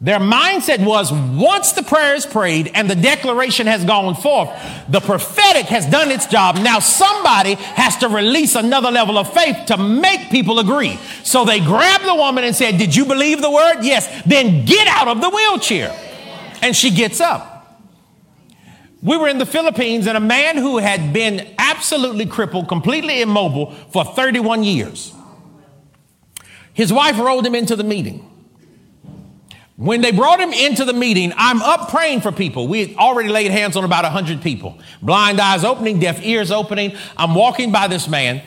Their mindset was once the prayer is prayed and the declaration has gone forth, the prophetic has done its job. Now somebody has to release another level of faith to make people agree. So they grabbed the woman and said, Did you believe the word? Yes. Then get out of the wheelchair. And she gets up. We were in the Philippines and a man who had been absolutely crippled, completely immobile for 31 years. His wife rolled him into the meeting. When they brought him into the meeting, I'm up praying for people. We had already laid hands on about 100 people. Blind eyes opening, deaf ears opening. I'm walking by this man,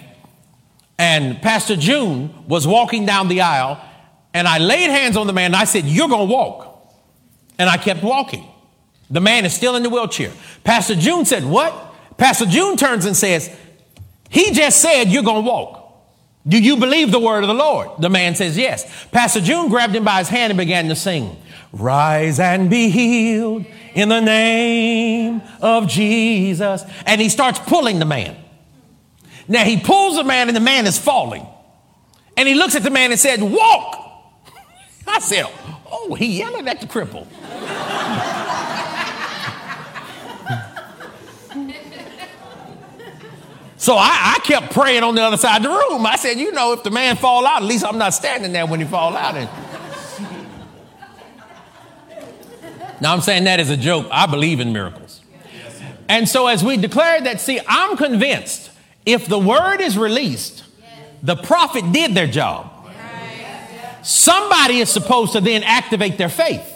and Pastor June was walking down the aisle, and I laid hands on the man and I said, You're going to walk. And I kept walking. The man is still in the wheelchair. Pastor June said, What? Pastor June turns and says, He just said you're going to walk. Do you believe the word of the Lord? The man says, Yes. Pastor June grabbed him by his hand and began to sing, Rise and be healed in the name of Jesus. And he starts pulling the man. Now he pulls the man and the man is falling. And he looks at the man and said, Walk. I said, Oh, he yelling at the cripple. So I, I, kept praying on the other side of the room. I said, you know, if the man fall out, at least I'm not standing there when he fall out. And now I'm saying that as a joke. I believe in miracles. And so as we declared that, see, I'm convinced if the word is released, the prophet did their job. Somebody is supposed to then activate their faith.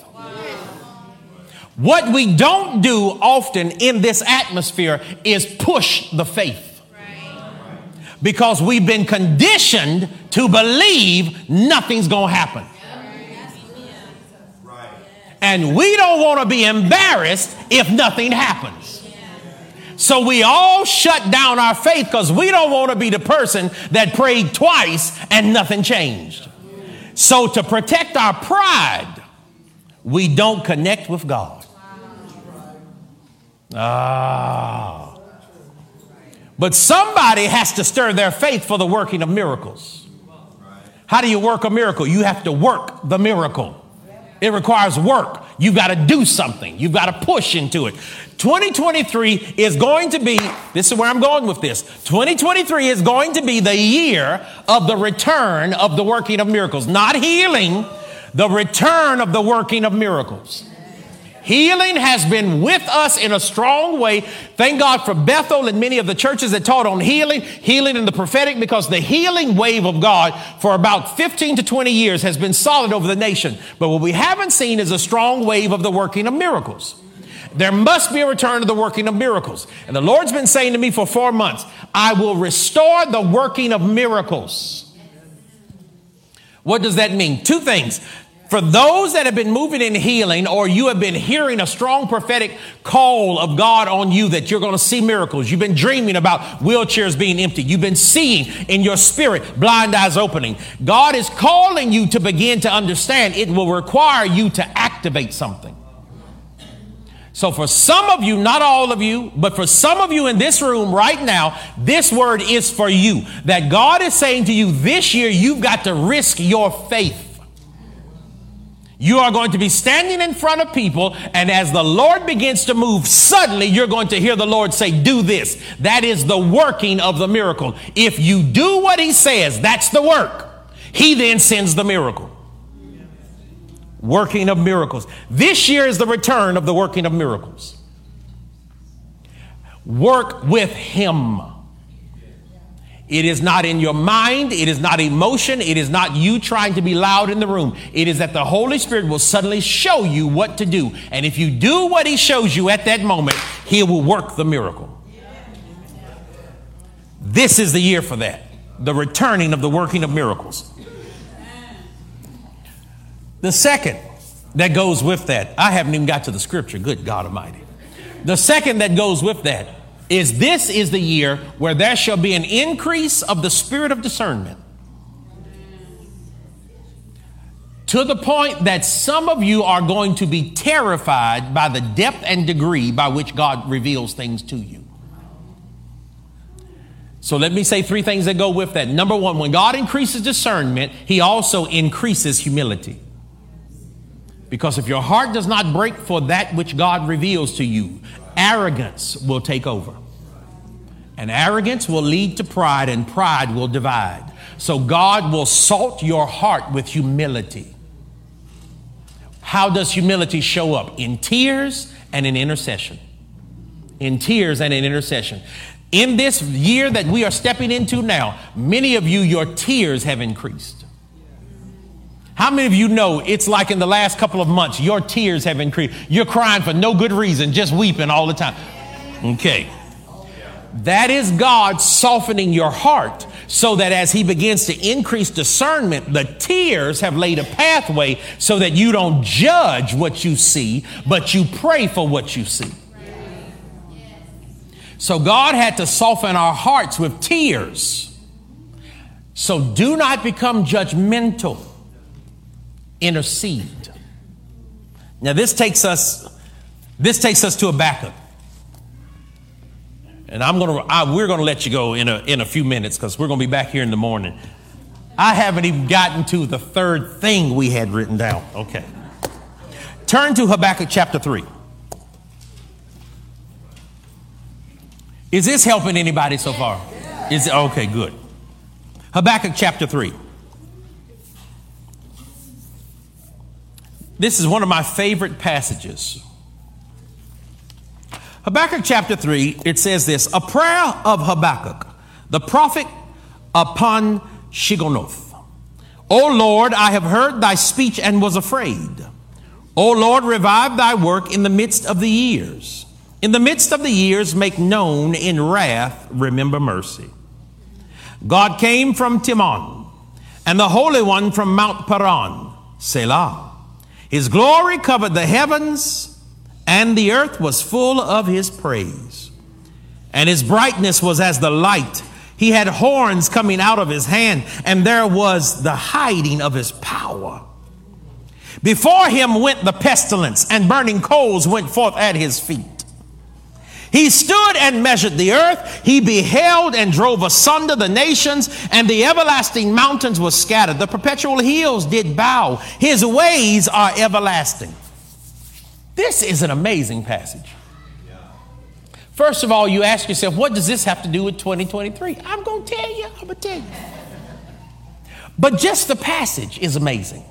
What we don't do often in this atmosphere is push the faith. Because we've been conditioned to believe nothing's going to happen. And we don't want to be embarrassed if nothing happens. So we all shut down our faith because we don't want to be the person that prayed twice and nothing changed. So to protect our pride, we don't connect with God. Ah. But somebody has to stir their faith for the working of miracles. How do you work a miracle? You have to work the miracle. It requires work. You've got to do something. You've got to push into it. 2023 is going to be, this is where I'm going with this. 2023 is going to be the year of the return of the working of miracles. Not healing, the return of the working of miracles. Healing has been with us in a strong way. Thank God for Bethel and many of the churches that taught on healing, healing in the prophetic, because the healing wave of God for about 15 to 20 years has been solid over the nation. But what we haven't seen is a strong wave of the working of miracles. There must be a return to the working of miracles. And the Lord's been saying to me for four months, I will restore the working of miracles. What does that mean? Two things. For those that have been moving in healing, or you have been hearing a strong prophetic call of God on you that you're going to see miracles. You've been dreaming about wheelchairs being empty. You've been seeing in your spirit blind eyes opening. God is calling you to begin to understand it will require you to activate something. So, for some of you, not all of you, but for some of you in this room right now, this word is for you. That God is saying to you this year, you've got to risk your faith. You are going to be standing in front of people, and as the Lord begins to move, suddenly you're going to hear the Lord say, Do this. That is the working of the miracle. If you do what He says, that's the work. He then sends the miracle. Working of miracles. This year is the return of the working of miracles. Work with Him. It is not in your mind. It is not emotion. It is not you trying to be loud in the room. It is that the Holy Spirit will suddenly show you what to do. And if you do what He shows you at that moment, He will work the miracle. This is the year for that the returning of the working of miracles. The second that goes with that, I haven't even got to the scripture. Good God Almighty. The second that goes with that is this is the year where there shall be an increase of the spirit of discernment. To the point that some of you are going to be terrified by the depth and degree by which God reveals things to you. So let me say three things that go with that. Number one, when God increases discernment, He also increases humility. Because if your heart does not break for that which God reveals to you, arrogance will take over. And arrogance will lead to pride, and pride will divide. So God will salt your heart with humility. How does humility show up? In tears and in intercession. In tears and in intercession. In this year that we are stepping into now, many of you, your tears have increased. How many of you know it's like in the last couple of months, your tears have increased? You're crying for no good reason, just weeping all the time. Okay. That is God softening your heart so that as He begins to increase discernment, the tears have laid a pathway so that you don't judge what you see, but you pray for what you see. So God had to soften our hearts with tears. So do not become judgmental intercede. Now this takes us this takes us to Habakkuk. And I'm gonna we're gonna let you go in a in a few minutes because we're gonna be back here in the morning. I haven't even gotten to the third thing we had written down. Okay. Turn to Habakkuk chapter 3. Is this helping anybody so far? Is it okay, good. Habakkuk chapter 3. This is one of my favorite passages. Habakkuk chapter 3, it says this A prayer of Habakkuk, the prophet upon Shigionoth. O Lord, I have heard thy speech and was afraid. O Lord, revive thy work in the midst of the years. In the midst of the years, make known in wrath, remember mercy. God came from Teman, and the Holy One from Mount Paran, Selah. His glory covered the heavens, and the earth was full of his praise. And his brightness was as the light. He had horns coming out of his hand, and there was the hiding of his power. Before him went the pestilence, and burning coals went forth at his feet. He stood and measured the earth. He beheld and drove asunder the nations, and the everlasting mountains were scattered. The perpetual hills did bow. His ways are everlasting. This is an amazing passage. First of all, you ask yourself, what does this have to do with 2023? I'm going to tell you. I'm going to tell you. But just the passage is amazing.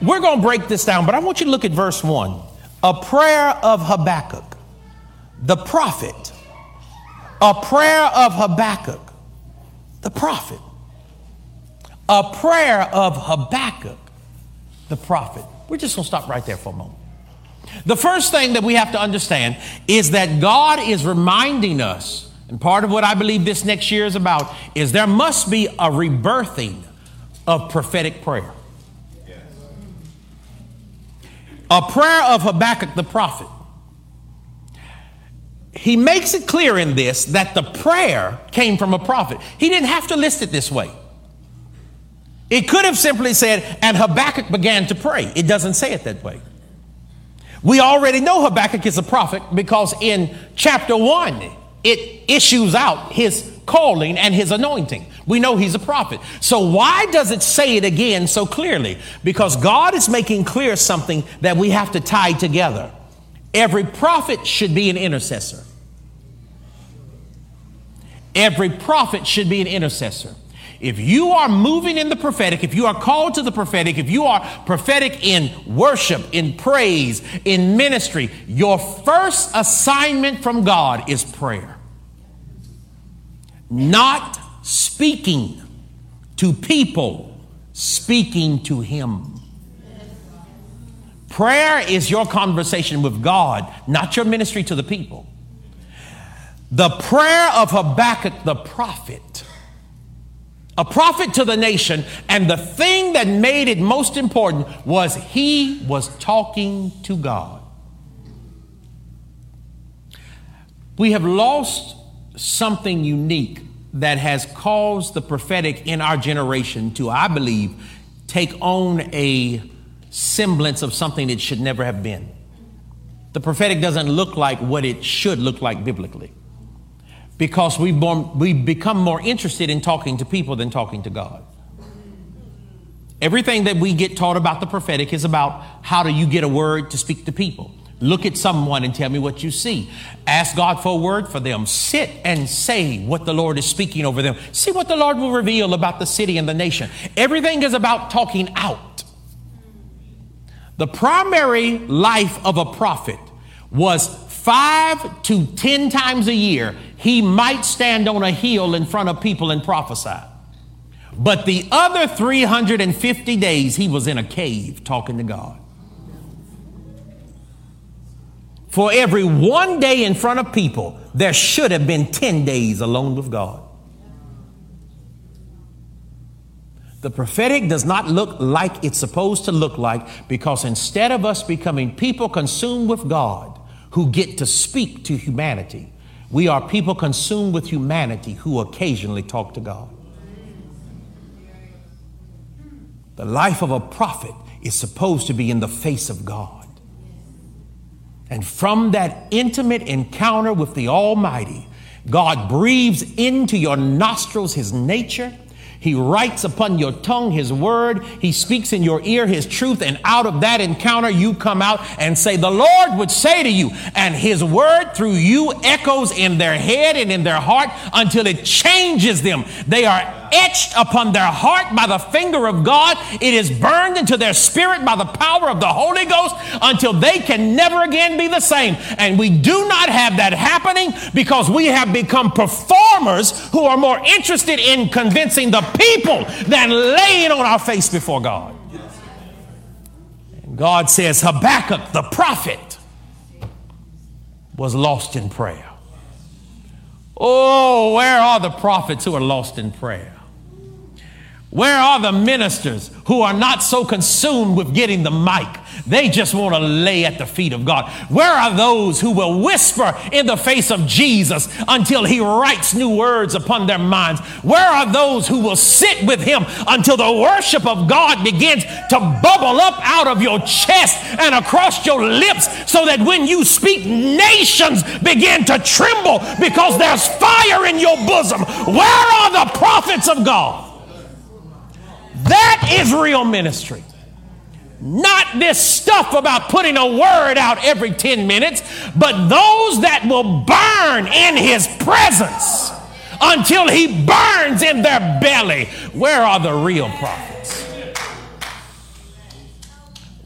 We're going to break this down, but I want you to look at verse 1. A prayer of Habakkuk, the prophet. A prayer of Habakkuk, the prophet. A prayer of Habakkuk, the prophet. We're just going to stop right there for a moment. The first thing that we have to understand is that God is reminding us, and part of what I believe this next year is about, is there must be a rebirthing of prophetic prayer. Yes. A prayer of Habakkuk the prophet. He makes it clear in this that the prayer came from a prophet. He didn't have to list it this way. It could have simply said, and Habakkuk began to pray. It doesn't say it that way. We already know Habakkuk is a prophet because in chapter 1, it issues out his calling and his anointing. We know he's a prophet. So why does it say it again so clearly? Because God is making clear something that we have to tie together. Every prophet should be an intercessor. Every prophet should be an intercessor. If you are moving in the prophetic, if you are called to the prophetic, if you are prophetic in worship, in praise, in ministry, your first assignment from God is prayer. Not speaking to people, speaking to Him. Prayer is your conversation with God, not your ministry to the people. The prayer of Habakkuk the prophet, a prophet to the nation, and the thing that made it most important was he was talking to God. We have lost something unique that has caused the prophetic in our generation to, I believe, take on a semblance of something it should never have been. The prophetic doesn't look like what it should look like biblically because born, we've become more interested in talking to people than talking to God. Everything that we get taught about the prophetic is about how do you get a word to speak to people. Look at someone and tell me what you see. Ask God for a word for them. Sit and say what the Lord is speaking over them. See what the Lord will reveal about the city and the nation. Everything is about talking out. The primary life of a prophet was five to ten times a year, he might stand on a hill in front of people and prophesy. But the other 350 days, he was in a cave talking to God. For every one day in front of people, there should have been 10 days alone with God. The prophetic does not look like it's supposed to look like because instead of us becoming people consumed with God who get to speak to humanity, we are people consumed with humanity who occasionally talk to God. The life of a prophet is supposed to be in the face of God. And from that intimate encounter with the Almighty, God breathes into your nostrils His nature. He writes upon your tongue His word. He speaks in your ear His truth. And out of that encounter, you come out and say, The Lord would say to you, and His word through you echoes in their head and in their heart until it changes them. They are etched upon their heart by the finger of God. It is burned into their spirit by the power of the Holy Ghost until they can never again be the same. And we do not have that happening because we have become performers who are more interested in convincing the people than laying on our face before God. God says Habakkuk, the prophet, was lost in prayer. Oh, where are the prophets who are lost in prayer? Where are the ministers who are not so consumed with getting the mic? They just want to lay at the feet of God. Where are those who will whisper in the face of Jesus until he writes new words upon their minds? Where are those who will sit with him until the worship of God begins to bubble up out of your chest and across your lips so that when you speak, nations begin to tremble because there's fire in your bosom? Where are the prophets of God? That is real ministry. Not this stuff about putting a word out every 10 minutes, but those that will burn in his presence until he burns in their belly. Where are the real prophets?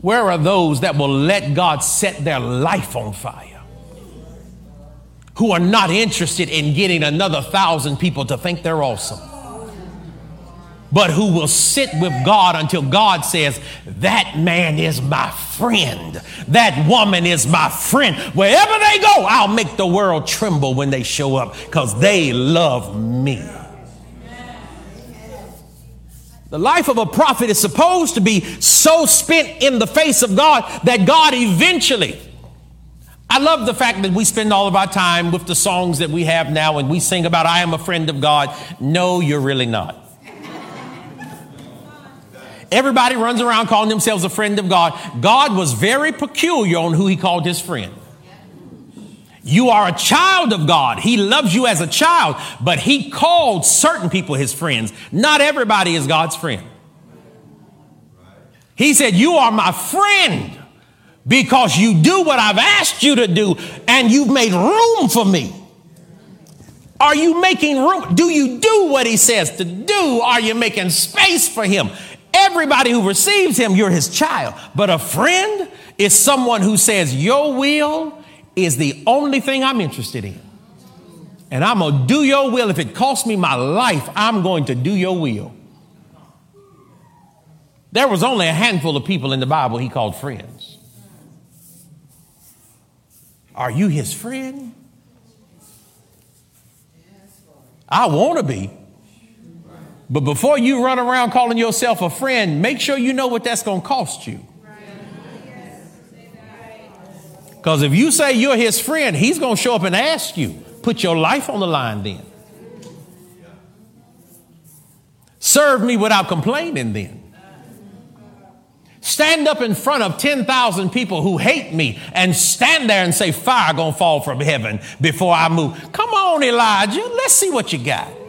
Where are those that will let God set their life on fire? Who are not interested in getting another thousand people to think they're awesome but who will sit with God until God says, That man is my friend. That woman is my friend. Wherever they go, I'll make the world tremble when they show up because they love me. The life of a prophet is supposed to be so spent in the face of God that God eventually. I love the fact that we spend all of our time with the songs that we have now and we sing about, I am a friend of God. No, you're really not. Everybody runs around calling themselves a friend of God. God was very peculiar on who he called his friend. You are a child of God. He loves you as a child, but he called certain people his friends. Not everybody is God's friend. He said, You are my friend because you do what I've asked you to do and you've made room for me. Are you making room? Do you do what he says to do? Are you making space for him? Everybody who receives him, you're his child. But a friend is someone who says, Your will is the only thing I'm interested in. And I'm going to do your will. If it costs me my life, I'm going to do your will. There was only a handful of people in the Bible he called friends. Are you his friend? I want to be. But before you run around calling yourself a friend, make sure you know what that's going to cost you. Because if you say you're his friend, he's going to show up and ask you. Put your life on the line then. Serve me without complaining then. Stand up in front of 10,000 people who hate me and stand there and say, Fire gonna fall from heaven before I move. Come on, Elijah, let's see what you got.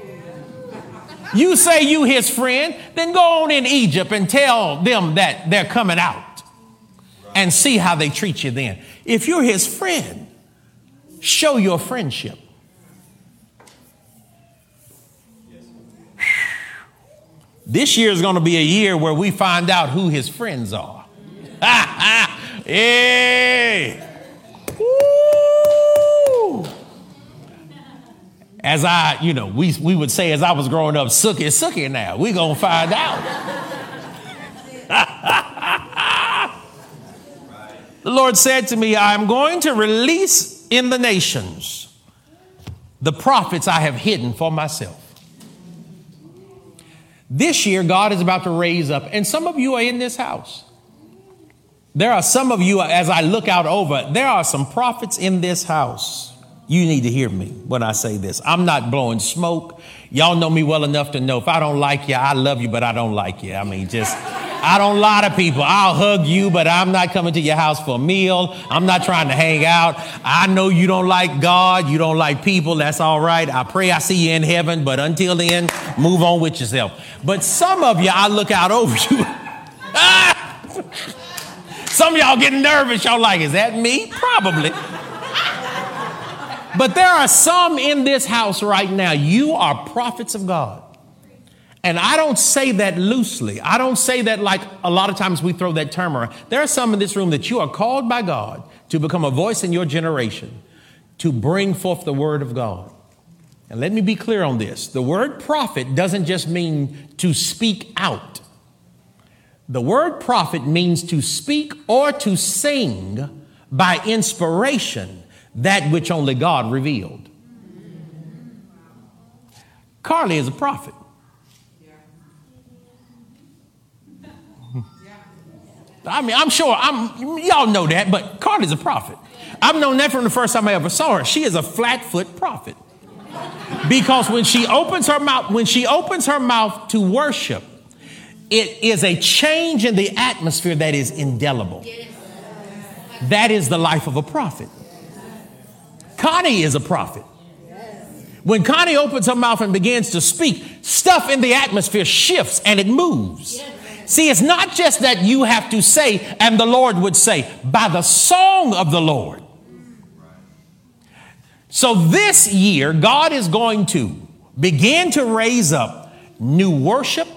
You say you his friend, then go on in Egypt and tell them that they're coming out and see how they treat you then. If you're his friend, show your friendship. This year is going to be a year where we find out who his friends are. hey! As I, you know, we, we would say as I was growing up, Sookie, Sookie now. we going to find out. the Lord said to me, I'm going to release in the nations the prophets I have hidden for myself. This year, God is about to raise up, and some of you are in this house. There are some of you, as I look out over, there are some prophets in this house you need to hear me when I say this. I'm not blowing smoke. Y'all know me well enough to know if I don't like you, I love you, but I don't like you. I mean, just, I don't lie to people. I'll hug you, but I'm not coming to your house for a meal. I'm not trying to hang out. I know you don't like God. You don't like people. That's all right. I pray I see you in heaven, but until then, move on with yourself. But some of you, I look out over you. some of y'all getting nervous. Y'all like, is that me? Probably. But there are some in this house right now. You are prophets of God. And I don't say that loosely. I don't say that like a lot of times we throw that term around. There are some in this room that you are called by God to become a voice in your generation to bring forth the word of God. And let me be clear on this the word prophet doesn't just mean to speak out, the word prophet means to speak or to sing by inspiration that which only God revealed. Carly is a prophet. I mean, I'm sure I'm y'all know that, but Carly's a prophet. I've known that from the first time I ever saw her. She is a flat-foot prophet. Because when she opens her mouth, when she opens her mouth to worship, it is a change in the atmosphere that is indelible. That is the life of a prophet. Connie is a prophet. When Connie opens her mouth and begins to speak, stuff in the atmosphere shifts and it moves. See, it's not just that you have to say, and the Lord would say, by the song of the Lord. So this year, God is going to begin to raise up new worship,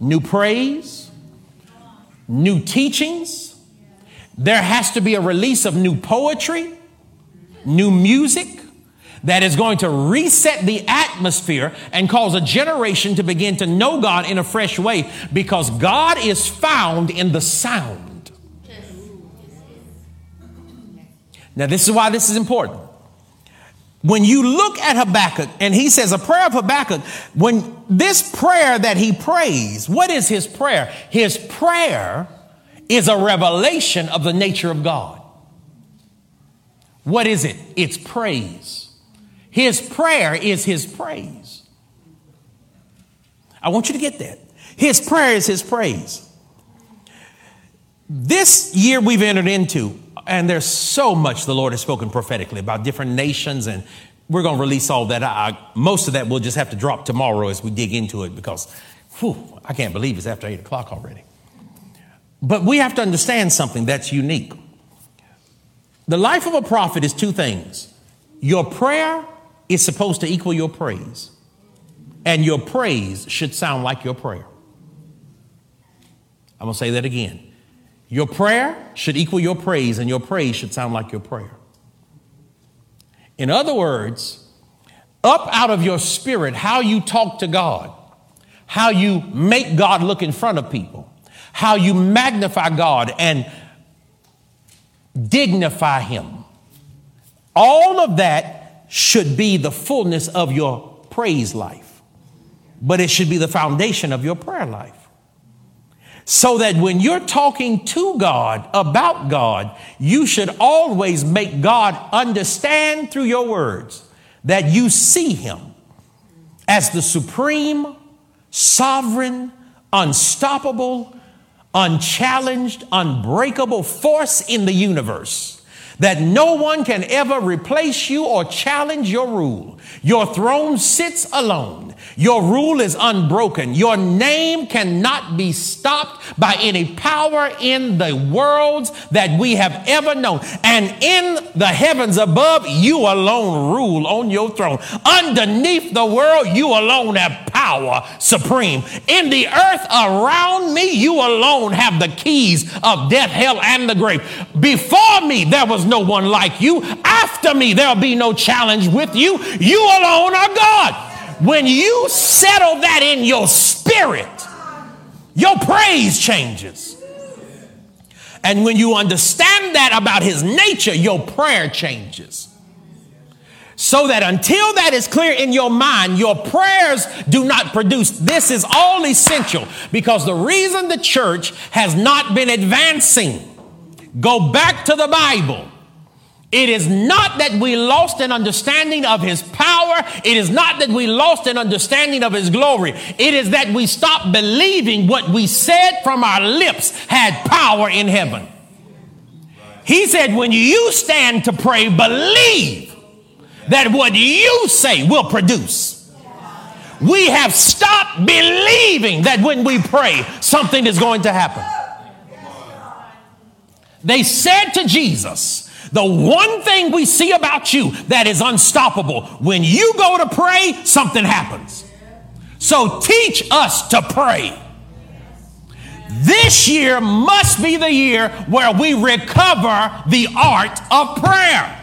new praise, new teachings. There has to be a release of new poetry, new music that is going to reset the atmosphere and cause a generation to begin to know God in a fresh way because God is found in the sound. Now, this is why this is important. When you look at Habakkuk and he says a prayer of Habakkuk, when this prayer that he prays, what is his prayer? His prayer is a revelation of the nature of God. What is it? It's praise. His prayer is his praise. I want you to get that. His prayer is his praise. This year we've entered into, and there's so much the Lord has spoken prophetically about different nations, and we're going to release all that. I, most of that we'll just have to drop tomorrow as we dig into it because, whew, I can't believe it's after 8 o'clock already. But we have to understand something that's unique. The life of a prophet is two things your prayer is supposed to equal your praise. And your praise should sound like your prayer. I'm going to say that again. Your prayer should equal your praise, and your praise should sound like your prayer. In other words, up out of your spirit, how you talk to God, how you make God look in front of people, how you magnify God and dignify Him. All of that should be the fullness of your praise life, but it should be the foundation of your prayer life. So that when you're talking to God about God, you should always make God understand through your words that you see Him as the supreme, sovereign, unstoppable, unchallenged, unbreakable force in the universe that no one can ever replace you or challenge your rule. Your throne sits alone. Your rule is unbroken. Your name cannot be stopped by any power in the worlds that we have ever known. And in the heavens above, you alone rule on your throne. Underneath the world, you alone have power supreme. In the earth around me, you alone have the keys of death, hell, and the grave. Before me, there was no one like you. After me, there'll be no challenge with you. You alone are God. When you settle that in your spirit, your praise changes. And when you understand that about his nature, your prayer changes. So that until that is clear in your mind, your prayers do not produce. This is all essential because the reason the church has not been advancing, go back to the Bible. It is not that we lost an understanding of his power. It is not that we lost an understanding of his glory. It is that we stopped believing what we said from our lips had power in heaven. He said, when you stand to pray, believe that what you say will produce. We have stopped believing that when we pray, something is going to happen. They said to Jesus, the one thing we see about you that is unstoppable, when you go to pray, something happens. So teach us to pray. This year must be the year where we recover the art of prayer.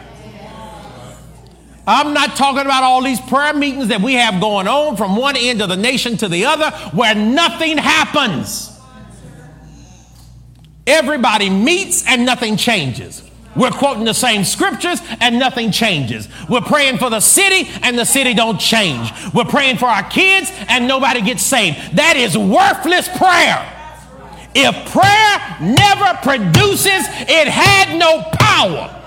I'm not talking about all these prayer meetings that we have going on from one end of the nation to the other where nothing happens. Everybody meets and nothing changes. We're quoting the same scriptures and nothing changes. We're praying for the city and the city don't change. We're praying for our kids and nobody gets saved. That is worthless prayer. If prayer never produces, it had no power.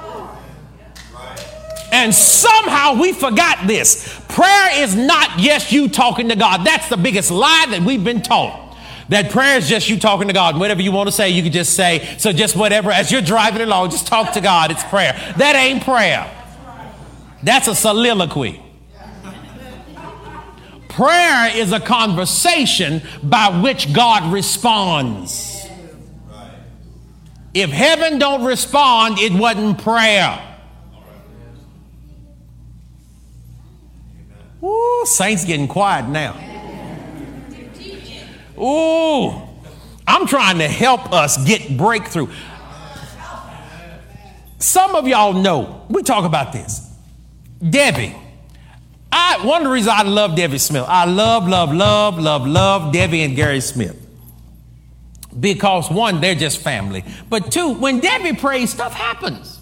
And somehow we forgot this. Prayer is not just you talking to God. That's the biggest lie that we've been taught. That prayer is just you talking to God. Whatever you want to say, you can just say. So just whatever, as you're driving along, just talk to God. It's prayer. That ain't prayer. That's a soliloquy. Prayer is a conversation by which God responds. If heaven don't respond, it wasn't prayer. Ooh, saints getting quiet now. Ooh, I'm trying to help us get breakthrough. Some of y'all know, we talk about this. Debbie. I, one of the reasons I love Debbie Smith, I love, love, love, love, love Debbie and Gary Smith. Because one, they're just family. But two, when Debbie prays, stuff happens.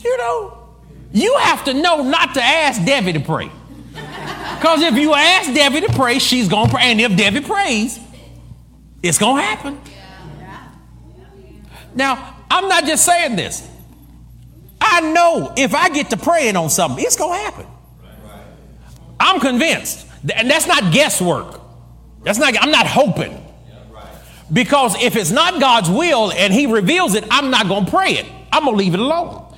You know, you have to know not to ask Debbie to pray. Because if you ask Debbie to pray, she's going to pray. And if Debbie prays, it's going to happen. Now, I'm not just saying this. I know if I get to praying on something, it's going to happen. I'm convinced. And that's not guesswork. That's not, I'm not hoping. Because if it's not God's will and He reveals it, I'm not going to pray it. I'm going to leave it alone.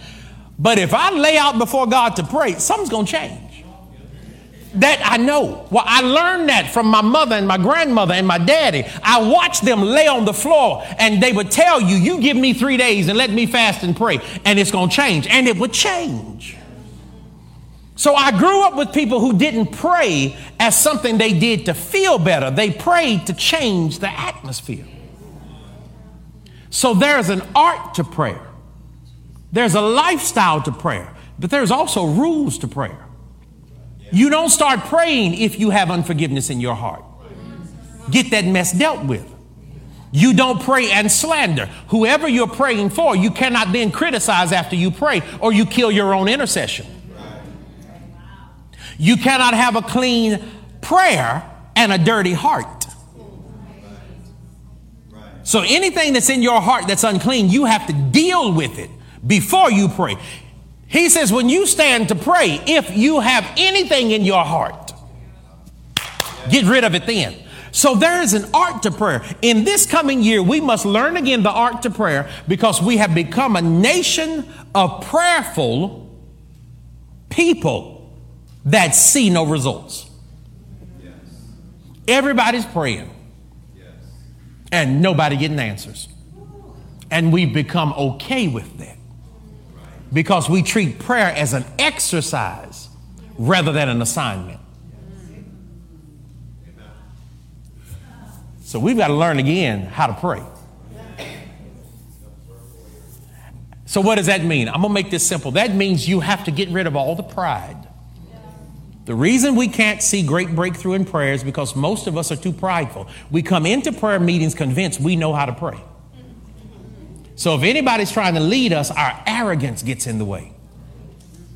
But if I lay out before God to pray, something's going to change. That I know. Well, I learned that from my mother and my grandmother and my daddy. I watched them lay on the floor and they would tell you, You give me three days and let me fast and pray, and it's going to change. And it would change. So I grew up with people who didn't pray as something they did to feel better, they prayed to change the atmosphere. So there's an art to prayer, there's a lifestyle to prayer, but there's also rules to prayer. You don't start praying if you have unforgiveness in your heart. Get that mess dealt with. You don't pray and slander. Whoever you're praying for, you cannot then criticize after you pray or you kill your own intercession. You cannot have a clean prayer and a dirty heart. So anything that's in your heart that's unclean, you have to deal with it before you pray. He says, when you stand to pray, if you have anything in your heart, get rid of it then. So there is an art to prayer. In this coming year, we must learn again the art to prayer because we have become a nation of prayerful people that see no results. Everybody's praying and nobody getting answers. And we've become okay with that because we treat prayer as an exercise rather than an assignment. So we've got to learn again how to pray. So, what does that mean? I'm going to make this simple. That means you have to get rid of all the pride. The reason we can't see great breakthrough in prayer is because most of us are too prideful. We come into prayer meetings convinced we know how to pray. So if anybody's trying to lead us, our arrogance gets in the way.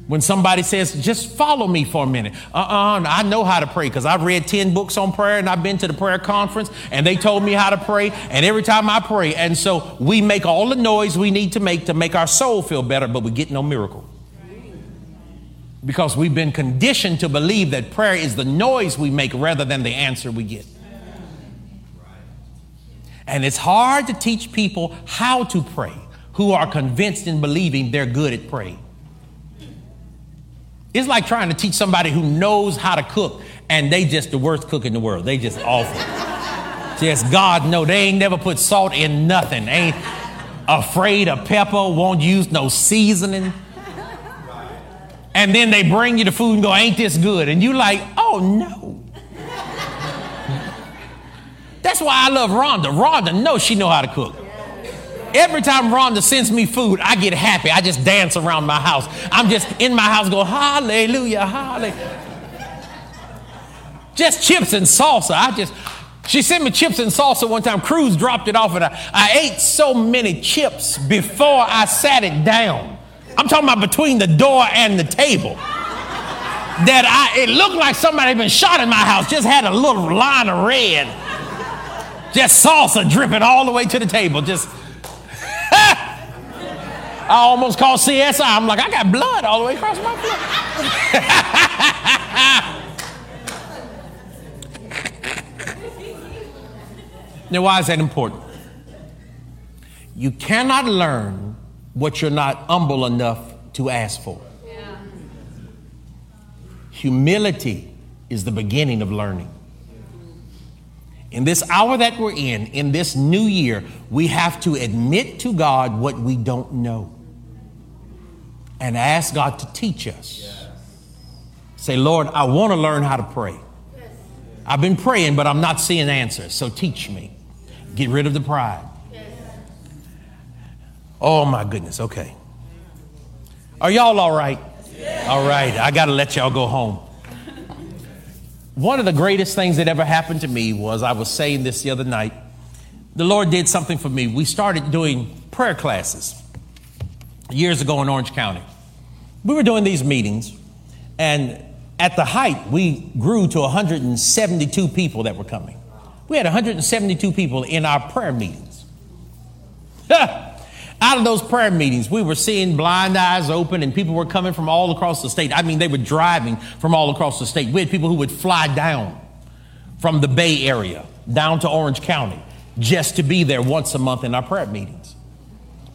When somebody says, just follow me for a minute. Uh uh-uh, uh I know how to pray because I've read 10 books on prayer and I've been to the prayer conference and they told me how to pray. And every time I pray, and so we make all the noise we need to make to make our soul feel better, but we get no miracle. Because we've been conditioned to believe that prayer is the noise we make rather than the answer we get. And it's hard to teach people how to pray who are convinced and believing they're good at praying. It's like trying to teach somebody who knows how to cook and they just the worst cook in the world. They just awful. just God no, they ain't never put salt in nothing. Ain't afraid of pepper, won't use no seasoning. And then they bring you the food and go, ain't this good? And you like, oh no. That's why I love Rhonda. Rhonda knows she know how to cook. Every time Rhonda sends me food, I get happy. I just dance around my house. I'm just in my house going, hallelujah, hallelujah. Just chips and salsa. I just, She sent me chips and salsa one time. Cruz dropped it off, and I, I ate so many chips before I sat it down. I'm talking about between the door and the table. That I it looked like somebody had been shot in my house, just had a little line of red. Just salsa dripping all the way to the table. Just I almost called CSI. I'm like, I got blood all the way across my floor. now, why is that important? You cannot learn what you're not humble enough to ask for. Humility is the beginning of learning. In this hour that we're in, in this new year, we have to admit to God what we don't know and ask God to teach us. Say, Lord, I want to learn how to pray. I've been praying, but I'm not seeing answers, so teach me. Get rid of the pride. Oh, my goodness. Okay. Are y'all all right? All right. I got to let y'all go home. One of the greatest things that ever happened to me was I was saying this the other night. The Lord did something for me. We started doing prayer classes years ago in Orange County. We were doing these meetings, and at the height, we grew to 172 people that were coming. We had 172 people in our prayer meetings. Out of those prayer meetings, we were seeing blind eyes open, and people were coming from all across the state. I mean, they were driving from all across the state. We had people who would fly down from the Bay Area down to Orange County just to be there once a month in our prayer meetings.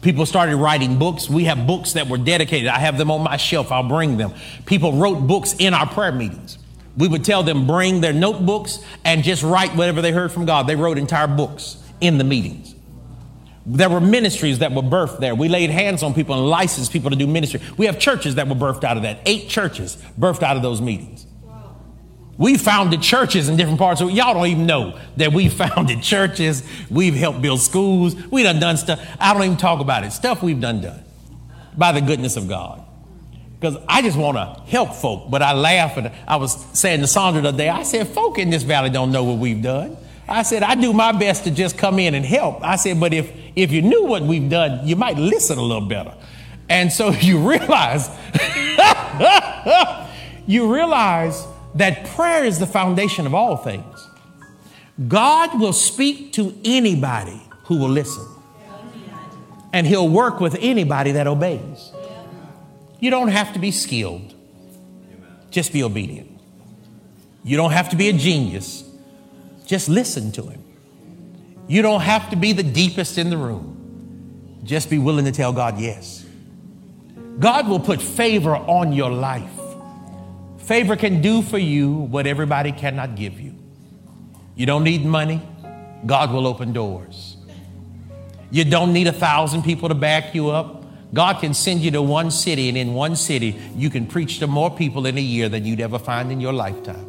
People started writing books. We have books that were dedicated. I have them on my shelf. I'll bring them. People wrote books in our prayer meetings. We would tell them bring their notebooks and just write whatever they heard from God. They wrote entire books in the meetings. There were ministries that were birthed there. We laid hands on people and licensed people to do ministry. We have churches that were birthed out of that. Eight churches birthed out of those meetings. We founded churches in different parts of y'all don't even know that we founded churches. We've helped build schools. We done done stuff. I don't even talk about it. Stuff we've done done by the goodness of God. Because I just want to help folk, but I laugh and I was saying to Sandra the other day, I said, folk in this valley don't know what we've done. I said, I do my best to just come in and help. I said, but if, if you knew what we've done, you might listen a little better. And so you realize, you realize that prayer is the foundation of all things. God will speak to anybody who will listen. And he'll work with anybody that obeys. You don't have to be skilled. Just be obedient. You don't have to be a genius. Just listen to him. You don't have to be the deepest in the room. Just be willing to tell God yes. God will put favor on your life. Favor can do for you what everybody cannot give you. You don't need money, God will open doors. You don't need a thousand people to back you up. God can send you to one city, and in one city, you can preach to more people in a year than you'd ever find in your lifetime.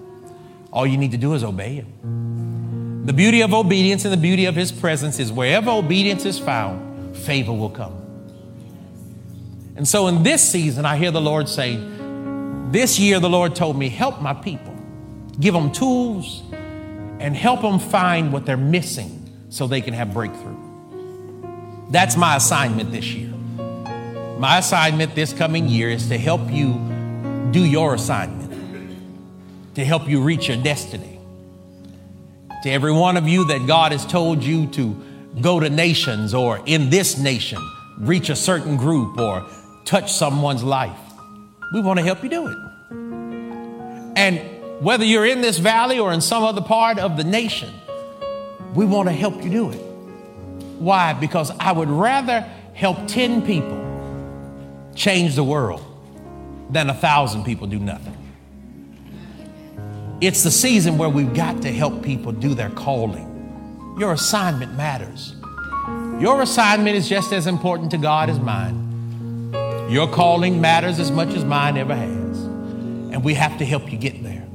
All you need to do is obey Him. The beauty of obedience and the beauty of His presence is wherever obedience is found, favor will come. And so in this season, I hear the Lord saying, This year, the Lord told me, help my people, give them tools, and help them find what they're missing so they can have breakthrough. That's my assignment this year. My assignment this coming year is to help you do your assignment, to help you reach your destiny. To every one of you that God has told you to go to nations or in this nation, reach a certain group or touch someone's life, we want to help you do it. And whether you're in this valley or in some other part of the nation, we want to help you do it. Why? Because I would rather help 10 people change the world than a thousand people do nothing. It's the season where we've got to help people do their calling. Your assignment matters. Your assignment is just as important to God as mine. Your calling matters as much as mine ever has. And we have to help you get there.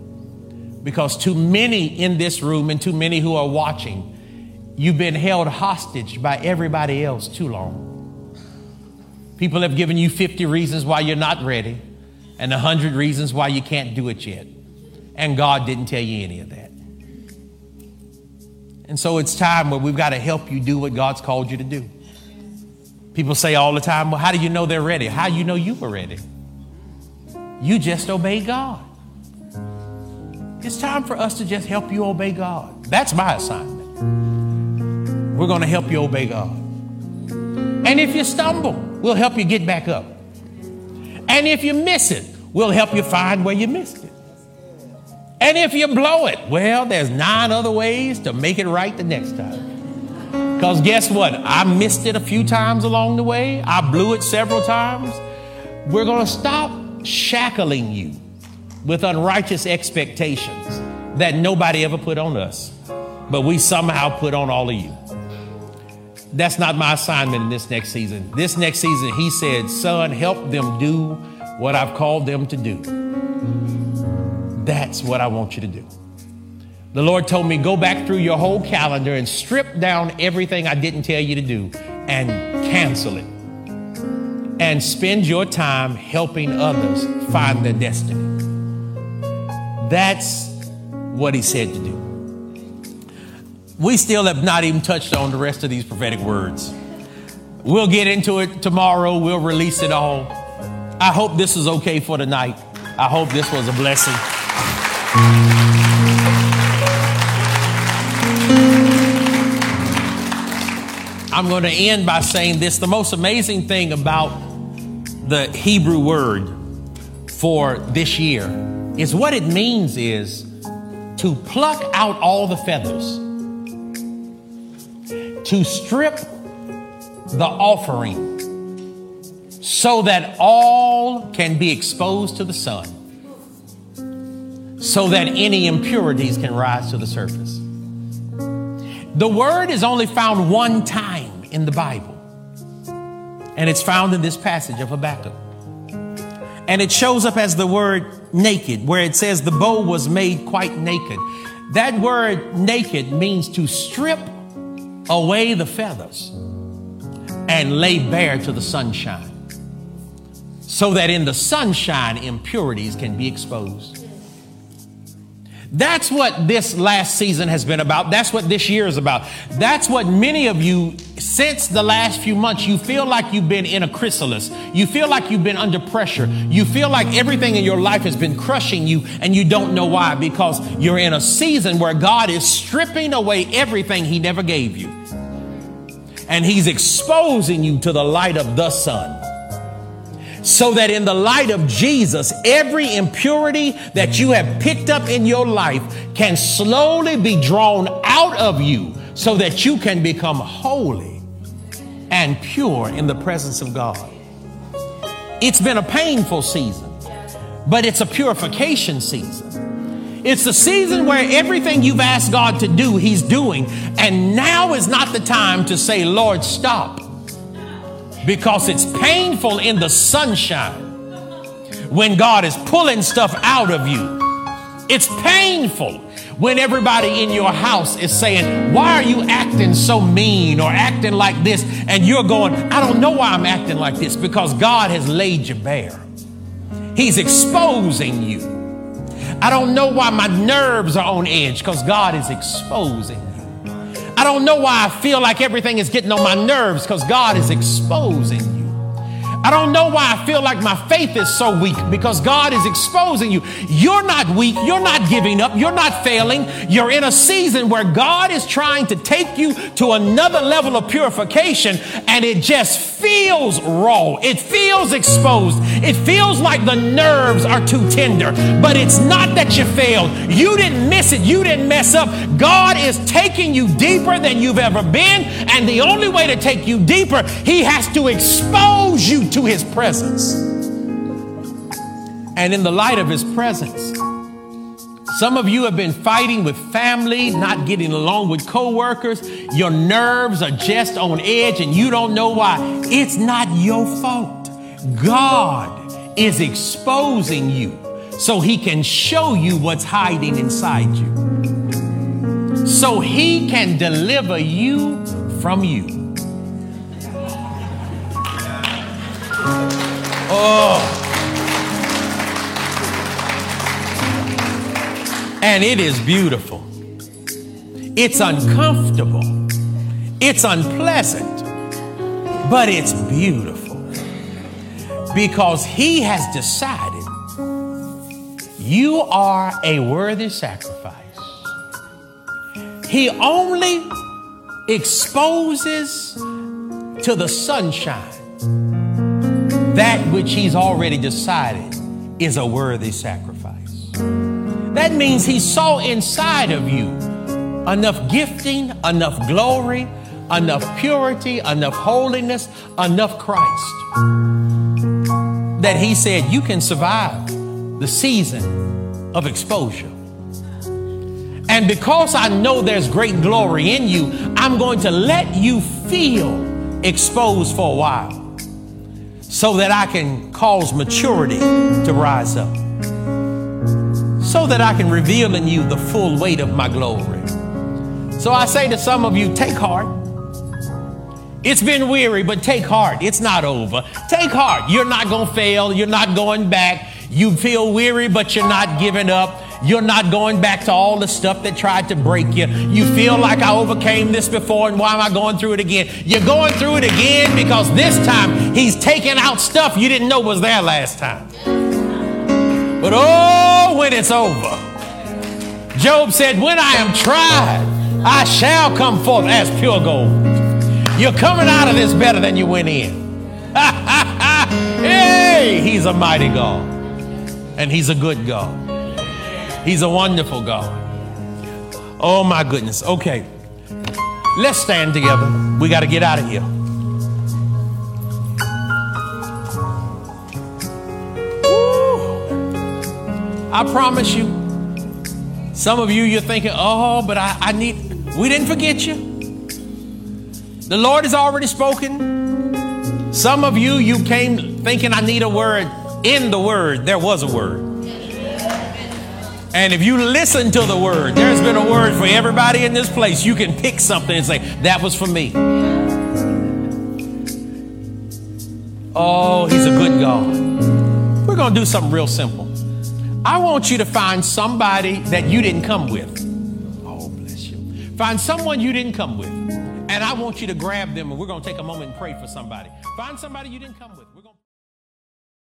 Because too many in this room and too many who are watching, you've been held hostage by everybody else too long. People have given you 50 reasons why you're not ready and 100 reasons why you can't do it yet. And God didn't tell you any of that. And so it's time where we've got to help you do what God's called you to do. People say all the time, well, how do you know they're ready? How do you know you were ready? You just obey God. It's time for us to just help you obey God. That's my assignment. We're going to help you obey God. And if you stumble, we'll help you get back up. And if you miss it, we'll help you find where you missed it. And if you blow it, well, there's nine other ways to make it right the next time. Because guess what? I missed it a few times along the way, I blew it several times. We're going to stop shackling you with unrighteous expectations that nobody ever put on us, but we somehow put on all of you. That's not my assignment in this next season. This next season, he said, Son, help them do what I've called them to do. That's what I want you to do. The Lord told me, go back through your whole calendar and strip down everything I didn't tell you to do and cancel it. And spend your time helping others find their destiny. That's what He said to do. We still have not even touched on the rest of these prophetic words. We'll get into it tomorrow. We'll release it all. I hope this is okay for tonight. I hope this was a blessing. I'm going to end by saying this the most amazing thing about the Hebrew word for this year is what it means is to pluck out all the feathers, to strip the offering so that all can be exposed to the sun so that any impurities can rise to the surface. The word is only found one time in the Bible, and it's found in this passage of Habakkuk. And it shows up as the word naked, where it says the bow was made quite naked. That word naked means to strip away the feathers and lay bare to the sunshine so that in the sunshine impurities can be exposed. That's what this last season has been about. That's what this year is about. That's what many of you, since the last few months, you feel like you've been in a chrysalis. You feel like you've been under pressure. You feel like everything in your life has been crushing you and you don't know why because you're in a season where God is stripping away everything He never gave you. And He's exposing you to the light of the sun so that in the light of Jesus, every impurity that you have picked up in your life can slowly be drawn out of you so that you can become holy and pure in the presence of God. It's been a painful season, but it's a purification season. It's the season where everything you've asked God to do, He's doing. And now is not the time to say, Lord, stop because it's painful in the sunshine when God is pulling stuff out of you. It's painful when everybody in your house is saying, Why are you acting so mean or acting like this? And you're going, I don't know why I'm acting like this because God has laid you bare. He's exposing you. I don't know why my nerves are on edge because God is exposing I don't know why I feel like everything is getting on my nerves because God is exposing. I don't know why I feel like my faith is so weak because God is exposing you. You're not weak. You're not giving up. You're not failing. You're in a season where God is trying to take you to another level of purification and it just feels raw. It feels exposed. It feels like the nerves are too tender, but it's not that you failed. You didn't miss it. You didn't mess up. God is taking you deeper than you've ever been. And the only way to take you deeper, He has to expose you to his presence. And in the light of his presence, some of you have been fighting with family, not getting along with coworkers. Your nerves are just on edge and you don't know why. It's not your fault. God is exposing you so he can show you what's hiding inside you. So he can deliver you from you. Oh. And it is beautiful. It's uncomfortable. It's unpleasant. But it's beautiful. Because he has decided you are a worthy sacrifice. He only exposes to the sunshine that which he's already decided is a worthy sacrifice. That means he saw inside of you enough gifting, enough glory, enough purity, enough holiness, enough Christ that he said you can survive the season of exposure. And because I know there's great glory in you, I'm going to let you feel exposed for a while so that I can cause maturity to rise up. So that I can reveal in you the full weight of my glory. So I say to some of you, take heart. It's been weary, but take heart. It's not over. Take heart. You're not going to fail. You're not going back. You feel weary, but you're not giving up. You're not going back to all the stuff that tried to break you. You feel like I overcame this before, and why am I going through it again? You're going through it again because this time he's taking out stuff you didn't know was there last time. But oh, when it's over, Job said, When I am tried, I shall come forth as pure gold. You're coming out of this better than you went in. hey, he's a mighty God. And he's a good God. He's a wonderful God. Oh my goodness. Okay. Let's stand together. We got to get out of here. Woo. I promise you, some of you, you're thinking, oh, but I, I need, we didn't forget you. The Lord has already spoken. Some of you, you came thinking, I need a word. In the word, there was a word. And if you listen to the word, there's been a word for everybody in this place. You can pick something and say, that was for me. Oh, he's a good God. We're going to do something real simple. I want you to find somebody that you didn't come with. Oh, bless you. Find someone you didn't come with. And I want you to grab them and we're going to take a moment and pray for somebody. Find somebody you didn't come with.